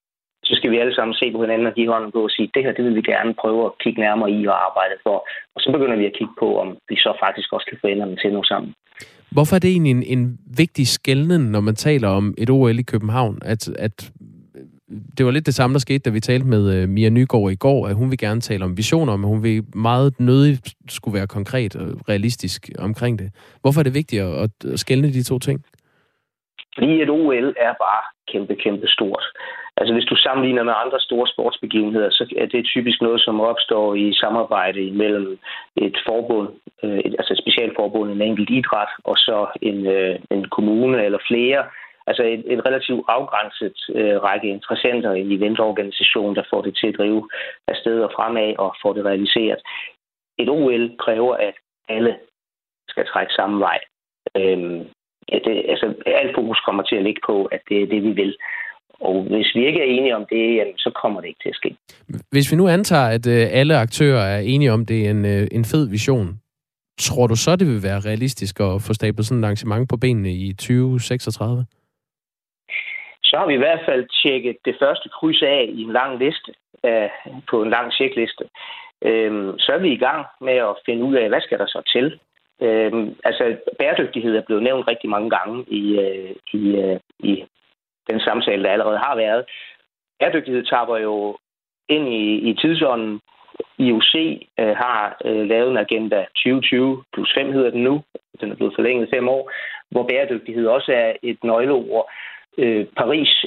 Så skal vi alle sammen se på hinanden og give hånden på og sige, det her det vil vi gerne prøve at kigge nærmere i og arbejde for. Og så begynder vi at kigge på, om vi så faktisk også kan få enderne til noget sammen.
Hvorfor er det egentlig en, en vigtig skældning, når man taler om et OL i København, at, at det var lidt det samme, der skete, da vi talte med uh, Mia Nygaard i går, at hun vil gerne tale om visioner, men hun vil meget nødigt skulle være konkret og realistisk omkring det. Hvorfor er det vigtigt at, at skælne de to ting?
Fordi et OL er bare kæmpe, kæmpe stort. Altså hvis du sammenligner med andre store sportsbegivenheder, så er det typisk noget, som opstår i samarbejde mellem et forbund, øh, et, altså et specialforbund, en enkelt idræt, og så en, øh, en kommune eller flere, altså en, en relativt afgrænset øh, række interessenter, en eventorganisation, der får det til at drive afsted og fremad og får det realiseret. Et OL kræver, at alle skal trække samme vej. Øhm, ja, det, altså, alt fokus kommer til at ligge på, at det er det, vi vil. Og hvis vi ikke er enige om det, jamen, så kommer det ikke til at ske.
Hvis vi nu antager, at øh, alle aktører er enige om, det er en, øh, en fed vision, tror du så, det vil være realistisk at få stablet sådan et arrangement på benene i 2036?
så har vi i hvert fald tjekket det første kryds af i en lang liste, øh, på en lang tjekliste. Øh, så er vi i gang med at finde ud af, hvad skal der så til. Øh, altså, bæredygtighed er blevet nævnt rigtig mange gange i, øh, i, øh, i den samtale, der allerede har været. Bæredygtighed taber jo ind i, i tidsånden. IOC øh, har øh, lavet en agenda 2020 plus 5 hedder den nu. Den er blevet forlænget fem år, hvor bæredygtighed også er et nøgleord øh, Paris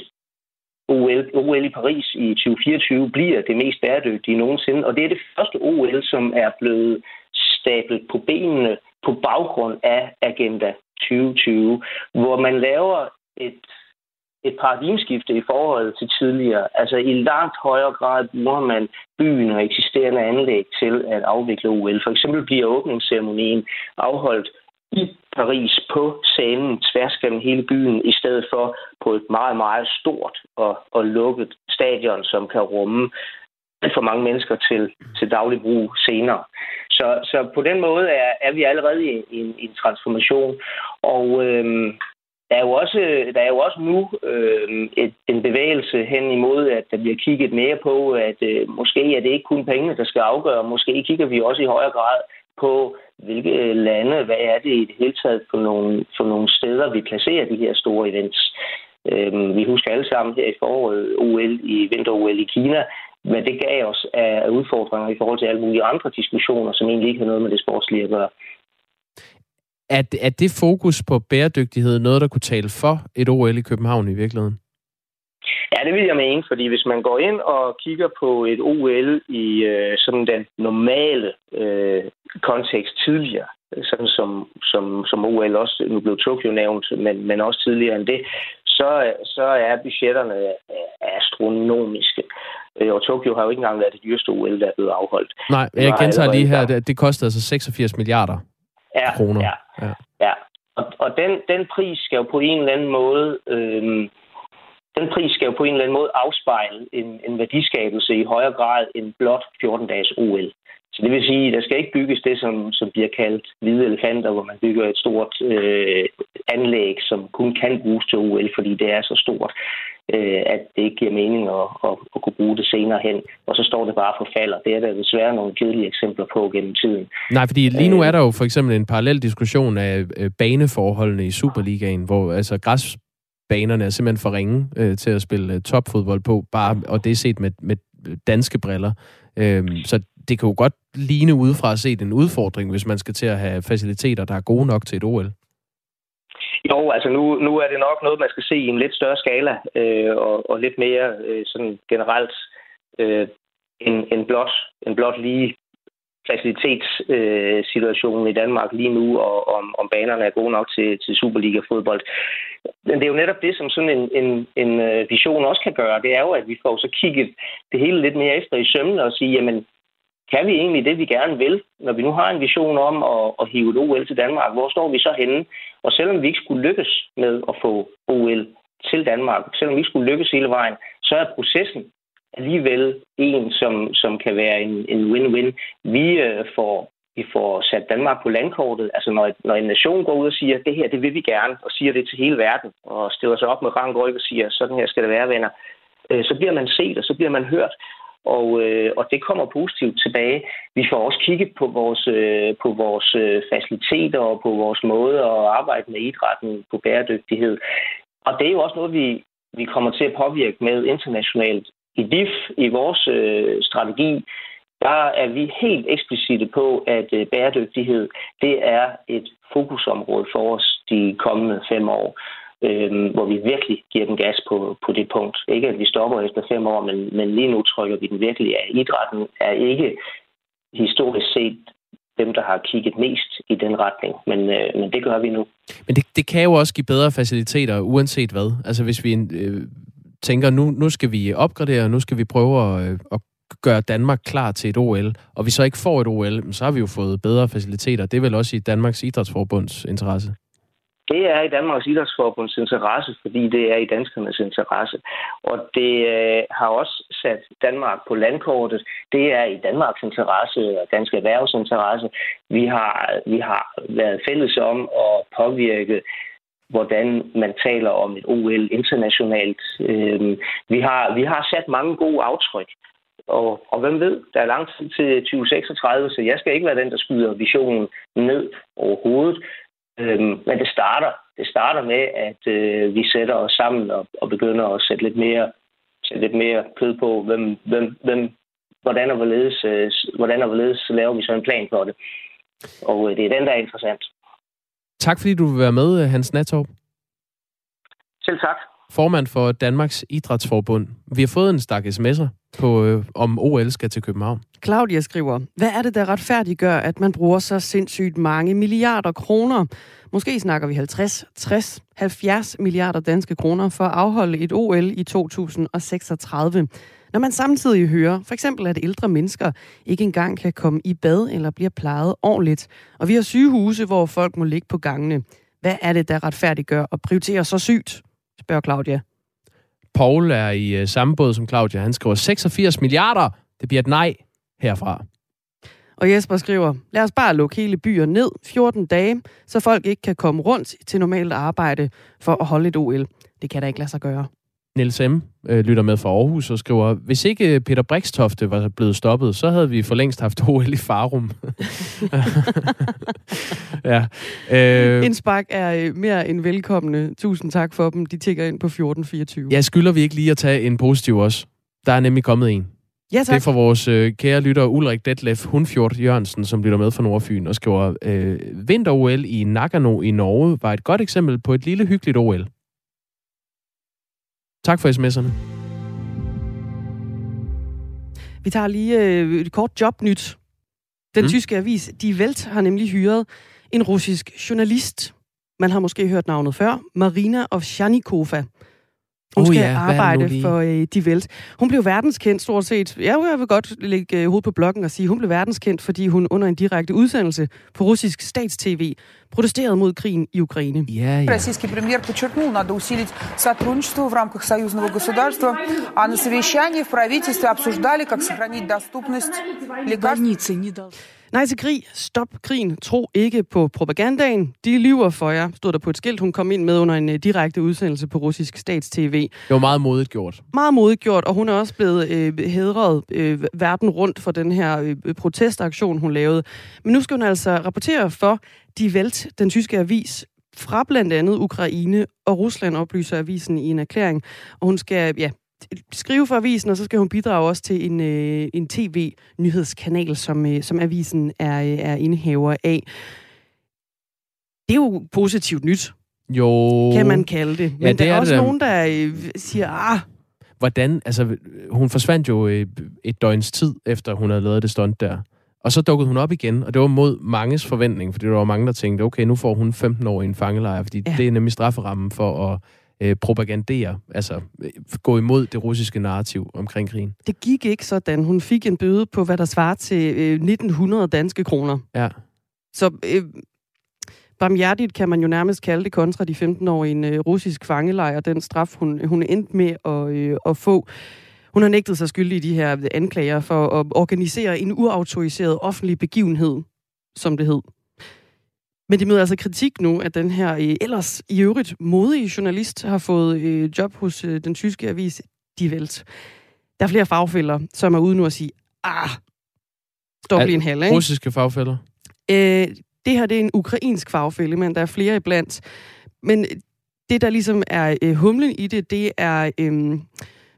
OL, OL i Paris i 2024 bliver det mest bæredygtige nogensinde. Og det er det første OL, som er blevet stablet på benene på baggrund af Agenda 2020, hvor man laver et, et paradigmeskifte i forhold til tidligere. Altså i langt højere grad bruger man byen og eksisterende anlæg til at afvikle OL. For eksempel bliver åbningsceremonien afholdt i Paris på scenen tværs gennem hele byen, i stedet for på et meget, meget stort og, og lukket stadion, som kan rumme for mange mennesker til, til daglig brug senere. Så, så på den måde er, er vi allerede i, i, en, i en transformation. Og øhm, der, er jo også, der er jo også nu øhm, et, en bevægelse hen imod, at der bliver kigget mere på, at øh, måske er det ikke kun pengene, der skal afgøre. Måske kigger vi også i højere grad på, hvilke øh, lande, hvad er det i det hele taget for nogle, for nogle steder, vi placerer de her store events. Øhm, vi husker alle sammen her i foråret OL i vinter-OL i Kina, men det gav os af udfordringer i forhold til alle mulige andre diskussioner, som egentlig ikke har noget med det sportslige at gøre.
Er, er det fokus på bæredygtighed noget, der kunne tale for et OL i København i virkeligheden?
Ja, det vil jeg mene, fordi hvis man går ind og kigger på et OL i øh, sådan den normale øh, kontekst tidligere, sådan som, som, som OL også, nu blev Tokyo nævnt, men, men også tidligere end det, så, så er budgetterne astronomiske. Øh, og Tokyo har jo ikke engang været det dyreste OL, der er blevet afholdt.
Nej, jeg gentager lige her, det, det kostede altså 86 milliarder
ja,
kroner.
Ja, ja. ja. Og, og den, den pris skal jo på en eller anden måde... Øh, den pris skal jo på en eller anden måde afspejle en, en værdiskabelse i højere grad end blot 14-dages OL. Så det vil sige, at der skal ikke bygges det, som, som bliver kaldt hvide elefanter, hvor man bygger et stort øh, anlæg, som kun kan bruges til OL, fordi det er så stort, øh, at det ikke giver mening at, at, at kunne bruge det senere hen. Og så står det bare for falder. Det er der desværre nogle kedelige eksempler på gennem tiden.
Nej, fordi lige nu er der jo for eksempel en parallel diskussion af øh, baneforholdene i Superligaen, hvor altså græs banerne er simpelthen for ringe øh, til at spille øh, topfodbold på, bare, og det er set med, med danske briller. Øhm, så det kan jo godt ligne udefra at se en udfordring, hvis man skal til at have faciliteter, der er gode nok til et OL.
Jo, altså nu, nu er det nok noget, man skal se i en lidt større skala, øh, og, og lidt mere øh, sådan generelt øh, en, en, blot, en blot lige facilitetssituationen øh, i Danmark lige nu, og om, om banerne er gode nok til, til Superliga-fodbold. Men det er jo netop det, som sådan en, en, en øh, vision også kan gøre. Det er jo, at vi får så kigget det hele lidt mere efter i sømne og sige, jamen, kan vi egentlig det, vi gerne vil? Når vi nu har en vision om at, at hive et OL til Danmark, hvor står vi så henne? Og selvom vi ikke skulle lykkes med at få OL til Danmark, selvom vi ikke skulle lykkes hele vejen, så er processen alligevel en, som, som kan være en, en win-win. Vi øh, får vi får sat Danmark på landkortet. Altså når, når en nation går ud og siger, det her, det vil vi gerne, og siger det til hele verden, og stiller sig op med rang og siger, sådan her skal det være, venner, øh, så bliver man set, og så bliver man hørt. Og, øh, og det kommer positivt tilbage. Vi får også kigget på vores, øh, på vores øh, faciliteter og på vores måde at arbejde med idrætten på bæredygtighed. Og det er jo også noget, vi, vi kommer til at påvirke med internationalt. I DIF, i vores øh, strategi, der er vi helt eksplicite på, at øh, bæredygtighed, det er et fokusområde for os de kommende fem år, øh, hvor vi virkelig giver den gas på, på det punkt. Ikke at vi stopper efter fem år, men, men lige nu trykker vi den virkelig af. Idrætten er ikke historisk set dem, der har kigget mest i den retning. Men, øh, men det gør vi nu.
Men det, det kan jo også give bedre faciliteter, uanset hvad. Altså hvis vi øh, tænker, nu, nu skal vi opgradere, nu skal vi prøve at, øh, at gøre Danmark klar til et OL, og vi så ikke får et OL, så har vi jo fået bedre faciliteter. Det er vel også i Danmarks Idrætsforbunds interesse?
Det er i Danmarks Idrætsforbunds interesse, fordi det er i danskernes interesse. Og det øh, har også sat Danmark på landkortet. Det er i Danmarks interesse og dansk erhvervsinteresse. Vi har, vi har været fælles om at påvirke hvordan man taler om et OL internationalt. Øh, vi, har, vi har sat mange gode aftryk. Og, og hvem ved, der er lang tid til 2036, så jeg skal ikke være den, der skyder visionen ned overhovedet. Øhm, men det starter, det starter med, at øh, vi sætter os sammen og, og begynder at sætte lidt mere, sætte lidt mere kød på, hvem, hvem, hvem, hvordan, og hvorledes, øh, hvordan og hvorledes laver vi så en plan for det. Og øh, det er den, der er interessant.
Tak fordi du vil være med, Hans Natorp.
Selv tak
formand for Danmarks Idrætsforbund. Vi har fået en stak sms'er på, øh, om OL skal til København.
Claudia skriver, hvad er det, der retfærdiggør, at man bruger så sindssygt mange milliarder kroner? Måske snakker vi 50, 60, 70 milliarder danske kroner for at afholde et OL i 2036. Når man samtidig hører, for eksempel at ældre mennesker ikke engang kan komme i bad eller bliver plejet ordentligt, og vi har sygehuse, hvor folk må ligge på gangene. Hvad er det, der retfærdiggør at prioritere så sygt? Spørger Claudia.
Paul er i uh, samme båd som Claudia. Han skriver 86 milliarder. Det bliver et nej herfra.
Og Jesper skriver, lad os bare lukke hele byer ned 14 dage, så folk ikke kan komme rundt til normalt arbejde for at holde et OL. Det kan da ikke lade sig gøre.
Niels M. Øh, lytter med fra Aarhus og skriver, hvis ikke Peter Brikstofte var blevet stoppet, så havde vi for længst haft OL i Farum.
ja. Øh, Indspark er øh, mere end velkomne. Tusind tak for dem. De tigger ind på 1424.
Ja, skylder vi ikke lige at tage en positiv også? Der er nemlig kommet en.
Ja, tak.
Det er for vores øh, kære lytter Ulrik Detlef Hundfjord Jørgensen, som lytter med fra Nordfyn og skriver, øh, vinter-OL i Nagano i Norge var et godt eksempel på et lille hyggeligt OL. Tak for sms'erne.
Vi tager lige øh, et kort jobnyt. Den mm. tyske avis Die Welt har nemlig hyret en russisk journalist. Man har måske hørt navnet før. Marina Ovsjanikova. Hun skal oh ja, arbejde for uh, Die Welt. Hun blev verdenskendt stort set. Ja, jeg vil godt lægge uh, hovedet på blokken og sige, hun blev verdenskendt, fordi hun under en direkte udsendelse på russisk statstv protesterede mod krigen i Ukraine.
Ja, ja.
Российский премьер подчеркнул, надо усилить сотрудничество в рамках союзного государства, а на совещании в правительстве обсуждали, как сохранить доступность лекарств.
Nej til krig. Stop krigen. Tro ikke på propagandaen. De lyver for jer, stod der på et skilt, hun kom ind med under en uh, direkte udsendelse på russisk statstv.
Det var meget modigt gjort.
Meget modigt gjort, og hun er også blevet øh, hedret øh, verden rundt for den her øh, protestaktion, hun lavede. Men nu skal hun altså rapportere for Die Welt, den tyske avis, fra blandt andet Ukraine og Rusland, oplyser avisen i en erklæring. Og hun skal ja, skrive for avisen, og så skal hun bidrage også til en, øh, en tv-nyhedskanal, som, øh, som avisen er, øh, er indehaver af. Det er jo positivt nyt.
Jo.
Kan man kalde det. Men ja, det der er, er også det, nogen, der øh, siger, ah...
Hvordan, altså, hun forsvandt jo øh, et døgns tid, efter hun havde lavet det stunt der. Og så dukkede hun op igen, og det var mod manges forventning, fordi der var mange, der tænkte, okay, nu får hun 15 år i en fangelejr, fordi ja. det er nemlig strafferammen for at øh, propagandere, altså øh, gå imod det russiske narrativ omkring krigen.
Det gik ikke sådan. Hun fik en bøde på, hvad der svarer til øh, 1900 danske kroner.
Ja.
Så øh, barmhjertigt kan man jo nærmest kalde det kontra de 15 år i en øh, russisk fangelejr, den straf, hun, hun endte med at, øh, at få. Hun har nægtet sig skyldig i de her anklager for at organisere en uautoriseret offentlig begivenhed, som det hed. Men det møder altså kritik nu, at den her øh, ellers i øvrigt modige journalist har fået øh, job hos øh, den tyske avis Die Welt. Der er flere fagfælder, som er ude nu at sige, ah, stop lige en halv, ikke?
Russiske fagfælder?
Øh, det her det er en ukrainsk fagfælde, men der er flere iblandt. Men det, der ligesom er øh, humlen i det, det er, øh,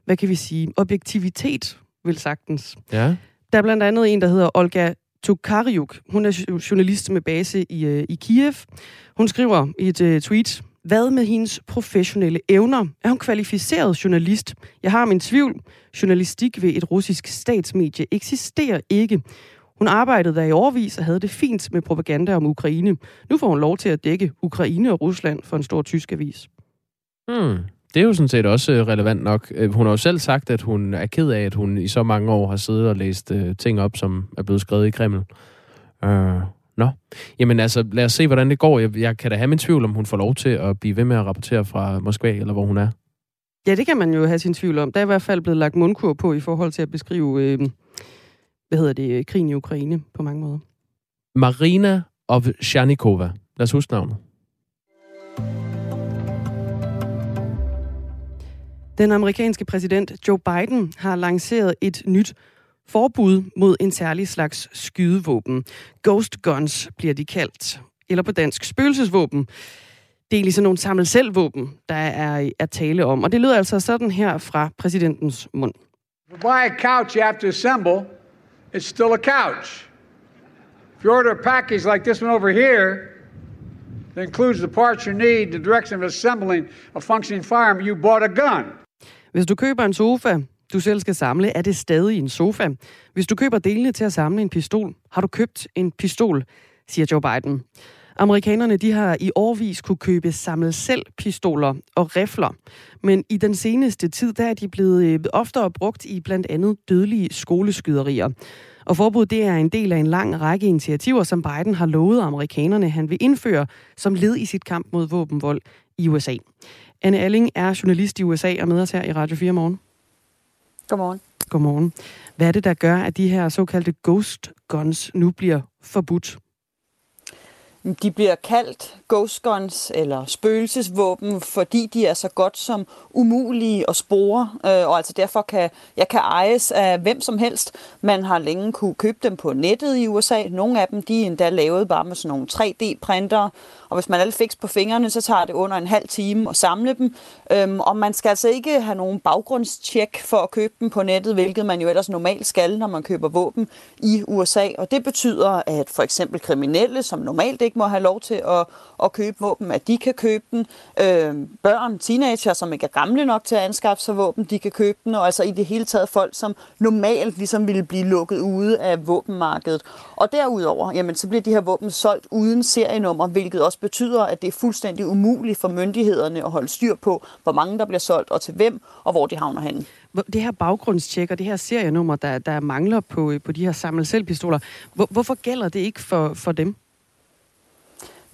hvad kan vi sige, objektivitet, vil sagtens.
Ja.
Der er blandt andet en, der hedder Olga Tokaryuk. Hun er journalist med base i, øh, i Kiev. Hun skriver i et øh, tweet, hvad med hendes professionelle evner? Er hun kvalificeret journalist? Jeg har min tvivl. Journalistik ved et russisk statsmedie eksisterer ikke. Hun arbejdede der i årvis og havde det fint med propaganda om Ukraine. Nu får hun lov til at dække Ukraine og Rusland for en stor tysk avis.
Hmm. Det er jo sådan set også øh, relevant nok. Øh, hun har jo selv sagt, at hun er ked af, at hun i så mange år har siddet og læst uh, ting op, som er blevet skrevet i Kreml. Uh, Nå. Jamen altså, lad os se, hvordan det går. Jeg, jeg kan da have min tvivl, om hun får lov til at blive ved med at rapportere fra Moskva, eller hvor hun er.
Ja, det kan man jo have sin tvivl om. Der er i hvert fald blevet lagt mundkur på i forhold til at beskrive, øh, hvad hedder det, krigen i Ukraine på mange måder.
Marina Ovsjanikova. Lad os huske navnet.
Den amerikanske præsident Joe Biden har lanceret et nyt forbud mod en særlig slags skydevåben. Ghost guns bliver de kaldt, eller på dansk spøgelsesvåben. Det er ligesom nogle samle selvvåben, der er at tale om. Og det lyder altså sådan her fra præsidentens mund.
If you buy a couch you have to assemble, it's still a couch. If you order a package like this one over here, that includes the parts you need, the direction of assembling a functioning firearm, you bought a gun.
Hvis du køber en sofa, du selv skal samle, er det stadig en sofa. Hvis du køber delene til at samle en pistol, har du købt en pistol, siger Joe Biden. Amerikanerne de har i årvis kunne købe samle selv pistoler og rifler. Men i den seneste tid der er de blevet øh, oftere brugt i blandt andet dødelige skoleskyderier. Og forbuddet det er en del af en lang række initiativer, som Biden har lovet amerikanerne, han vil indføre som led i sit kamp mod våbenvold i USA. Anne Alling er journalist i USA og med os her i Radio 4 morgen.
Godmorgen.
Godmorgen. Hvad er det, der gør, at de her såkaldte ghost guns nu bliver forbudt?
De bliver kaldt ghost guns eller spøgelsesvåben, fordi de er så godt som umulige at spore, øh, og altså derfor kan, jeg kan ejes af hvem som helst. Man har længe kunne købe dem på nettet i USA. Nogle af dem de er endda lavet bare med sådan nogle 3D-printer, og hvis man er lidt på fingrene, så tager det under en halv time at samle dem. Øhm, og man skal altså ikke have nogen baggrundstjek for at købe dem på nettet, hvilket man jo ellers normalt skal, når man køber våben i USA. Og det betyder, at for eksempel kriminelle, som normalt ikke må have lov til at, at købe våben, at de kan købe den. Øh, børn, teenager, som ikke er gamle nok til at anskaffe sig våben, de kan købe den. Og altså i det hele taget folk, som normalt ligesom ville blive lukket ude af våbenmarkedet. Og derudover, jamen, så bliver de her våben solgt uden serienummer, hvilket også betyder, at det er fuldstændig umuligt for myndighederne at holde styr på, hvor mange der bliver solgt og til hvem, og hvor de havner henne.
Det her baggrundstjek og det her serienummer, der, der mangler på, på de her samle selvpistoler, hvor, hvorfor gælder det ikke for, for dem?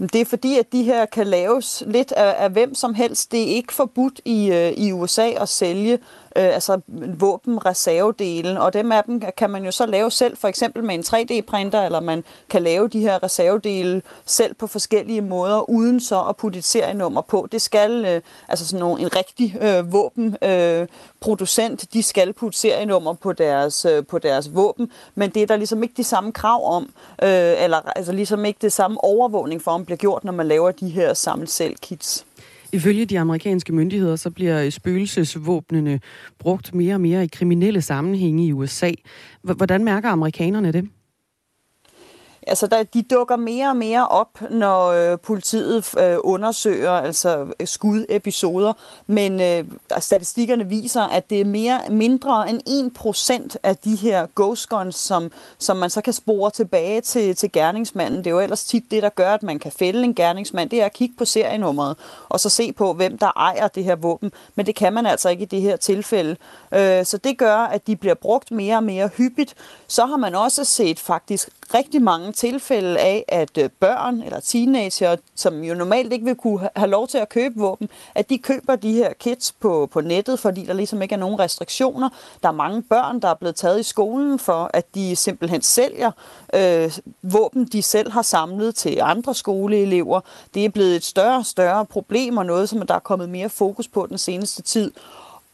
Det er fordi, at de her kan laves lidt af, af hvem som helst. Det er ikke forbudt i, øh, i USA at sælge øh, altså våbenreservedelen, og dem af dem kan man jo så lave selv, for eksempel med en 3D-printer, eller man kan lave de her reservedele selv på forskellige måder, uden så at putte et serienummer på. Det skal, øh, altså sådan nogle, en rigtig øh, våbenproducent, øh, de skal putte serienummer på deres, øh, på deres våben, men det er der ligesom ikke de samme krav om, øh, eller altså ligesom ikke det samme overvågning for, om bliver gjort, når man laver de her samlet selv kits.
Ifølge de amerikanske myndigheder, så bliver spøgelsesvåbnene brugt mere og mere i kriminelle sammenhænge i USA. Hvordan mærker amerikanerne det?
Altså der, de dukker mere og mere op, når øh, politiet øh, undersøger altså skudepisoder, men øh, altså, statistikkerne viser, at det er mere mindre end 1% af de her ghost guns, som, som man så kan spore tilbage til, til gerningsmanden. Det er jo ellers tit det, der gør, at man kan fælde en gerningsmand, det er at kigge på serienummeret, og så se på, hvem der ejer det her våben, men det kan man altså ikke i det her tilfælde. Øh, så det gør, at de bliver brugt mere og mere hyppigt. Så har man også set faktisk rigtig mange tilfælde af, at øh, børn eller teenager, som jo normalt ikke vil kunne have lov til at købe våben, at de køber de her kits på, på nettet, fordi der ligesom ikke er nogen restriktioner. Der er mange børn, der er blevet taget i skolen for, at de simpelthen sælger øh, våben, de selv har samlet til andre skoleelever. Det er blevet et større og større problem, og noget, som der er kommet mere fokus på den seneste tid.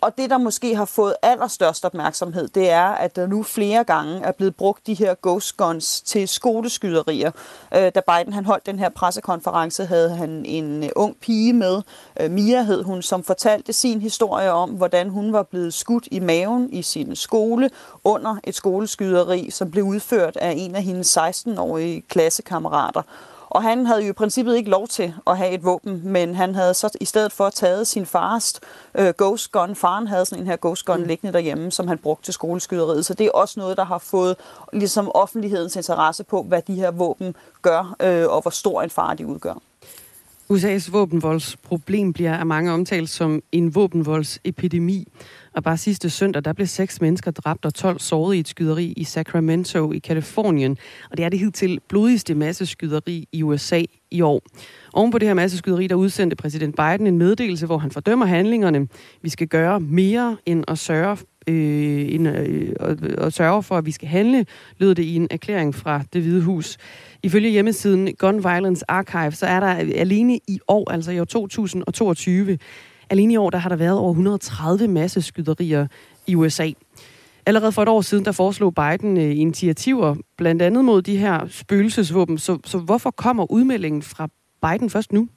Og det, der måske har fået allerstørst opmærksomhed, det er, at der nu flere gange er blevet brugt de her ghost guns til skoleskyderier. Øh, da Biden han holdt den her pressekonference, havde han en øh, ung pige med, øh, Mia hed hun, som fortalte sin historie om, hvordan hun var blevet skudt i maven i sin skole under et skoleskyderi, som blev udført af en af hendes 16-årige klassekammerater. Og han havde jo i princippet ikke lov til at have et våben, men han havde så i stedet for taget sin fars øh, ghost gun. Faren havde sådan en her ghost gun mm. liggende derhjemme, som han brugte til skoleskyderiet. Så det er også noget, der har fået ligesom offentlighedens interesse på, hvad de her våben gør, øh, og hvor stor en far de udgør.
USA's våbenvoldsproblem bliver af mange omtalt som en våbenvoldsepidemi. Og bare sidste søndag, der blev seks mennesker dræbt og 12 såret i et skyderi i Sacramento i Kalifornien. Og det er det hidtil blodigste masseskyderi i USA i år. Oven på det her masseskyderi, der udsendte præsident Biden en meddelelse, hvor han fordømmer handlingerne. Vi skal gøre mere end at sørge øh, en, øh, og, og sørge for, at vi skal handle, lød det i en erklæring fra det Hvide Hus. Ifølge hjemmesiden Gun Violence Archive, så er der alene i år, altså i år 2022, alene i år, der har der været over 130 masseskyderier i USA. Allerede for et år siden, der foreslog Biden øh, initiativer, blandt andet mod de her spøgelsesvåben. Så, så hvorfor kommer udmeldingen fra Biden først nu?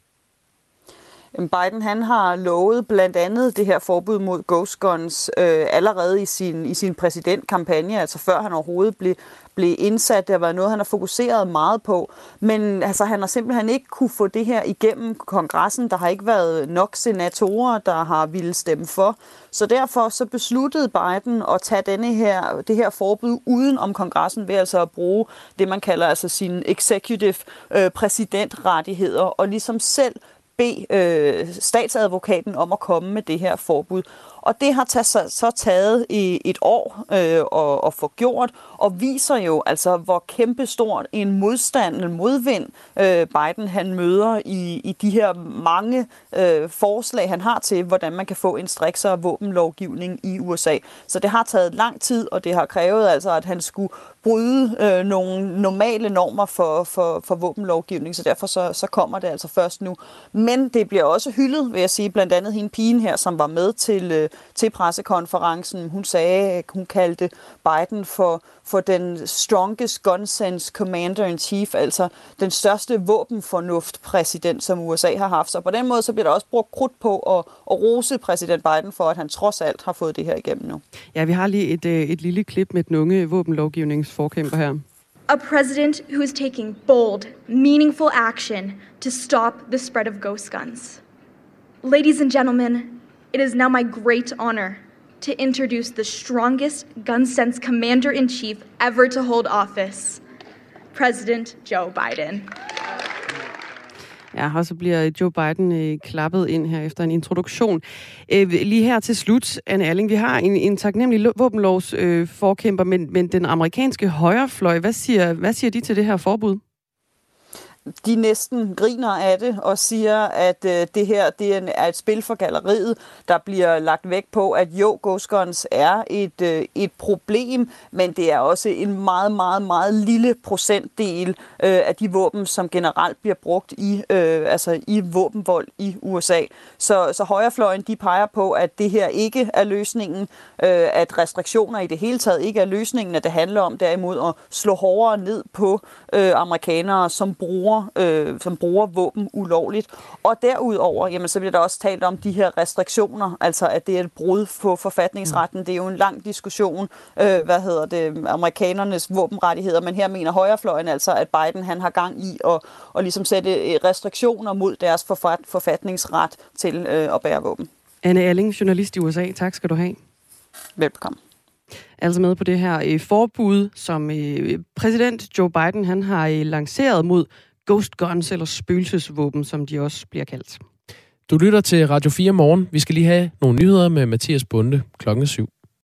Biden han har lovet blandt andet det her forbud mod ghost guns øh, allerede i sin, i sin præsidentkampagne, altså før han overhovedet blev, blev indsat. Det har været noget, han har fokuseret meget på. Men altså, han har simpelthen ikke kunne få det her igennem kongressen. Der har ikke været nok senatorer, der har ville stemme for. Så derfor så besluttede Biden at tage denne her, det her forbud uden om kongressen ved altså at bruge det, man kalder altså sine executive øh, præsidentrettigheder og ligesom selv bede øh, statsadvokaten om at komme med det her forbud. Og det har taget, så taget i et år øh, at, at få gjort, og viser jo altså, hvor kæmpestor en modstand, en modvind øh, Biden han møder i, i de her mange øh, forslag, han har til, hvordan man kan få en striksere våbenlovgivning i USA. Så det har taget lang tid, og det har krævet altså, at han skulle bryde øh, nogle normale normer for, for, for våbenlovgivning, så derfor så, så kommer det altså først nu. Men det bliver også hyldet, vil jeg sige, blandt andet hende pigen her, som var med til, øh, til pressekonferencen. Hun sagde, hun kaldte Biden for, for den strongest gun sense commander-in-chief, altså den største våbenfornuft-præsident, som USA har haft. Så på den måde så bliver der også brugt krudt på at, at rose præsident Biden for, at han trods alt har fået det her igennem nu.
Ja, vi har lige et, øh, et lille klip med den unge våbenlovgivningsforkæmper her.
A president who is taking bold, meaningful action to stop the spread of ghost guns. Ladies and gentlemen, it is now my great honor to introduce the strongest gun sense commander in chief ever to hold office, President Joe Biden.
Ja, og så bliver Joe Biden øh, klappet ind her efter en introduktion. Øh, lige her til slut, Anne Erling, vi har en, en taknemmelig våbenlovs øh, forkæmper, men, men den amerikanske højrefløj, hvad siger, hvad siger de til det her forbud?
De næsten griner af det og siger, at øh, det her det er et spil for galleriet. Der bliver lagt vægt på, at jo, Ghost er et, øh, et problem, men det er også en meget, meget, meget lille procentdel øh, af de våben, som generelt bliver brugt i, øh, altså i våbenvold i USA. Så, så højrefløjen de peger på, at det her ikke er løsningen, øh, at restriktioner i det hele taget ikke er løsningen, at det handler om derimod at slå hårdere ned på øh, amerikanere, som bruger bruger, øh, som bruger våben ulovligt. Og derudover, jamen, så bliver der også talt om de her restriktioner, altså at det er et brud på forfatningsretten. Det er jo en lang diskussion, øh, hvad hedder det, amerikanernes våbenrettigheder, men her mener højrefløjen altså, at Biden han har gang i at, at ligesom sætte restriktioner mod deres forfatningsret til øh, at bære våben.
Anne Alling, journalist i USA. Tak skal du have.
Velkommen.
Altså med på det her øh, forbud, som øh, præsident Joe Biden han har øh, lanceret mod ghost guns, eller spøgelsesvåben, som de også bliver kaldt.
Du lytter til Radio 4 morgen. Vi skal lige have nogle nyheder med Mathias Bunde klokken 7.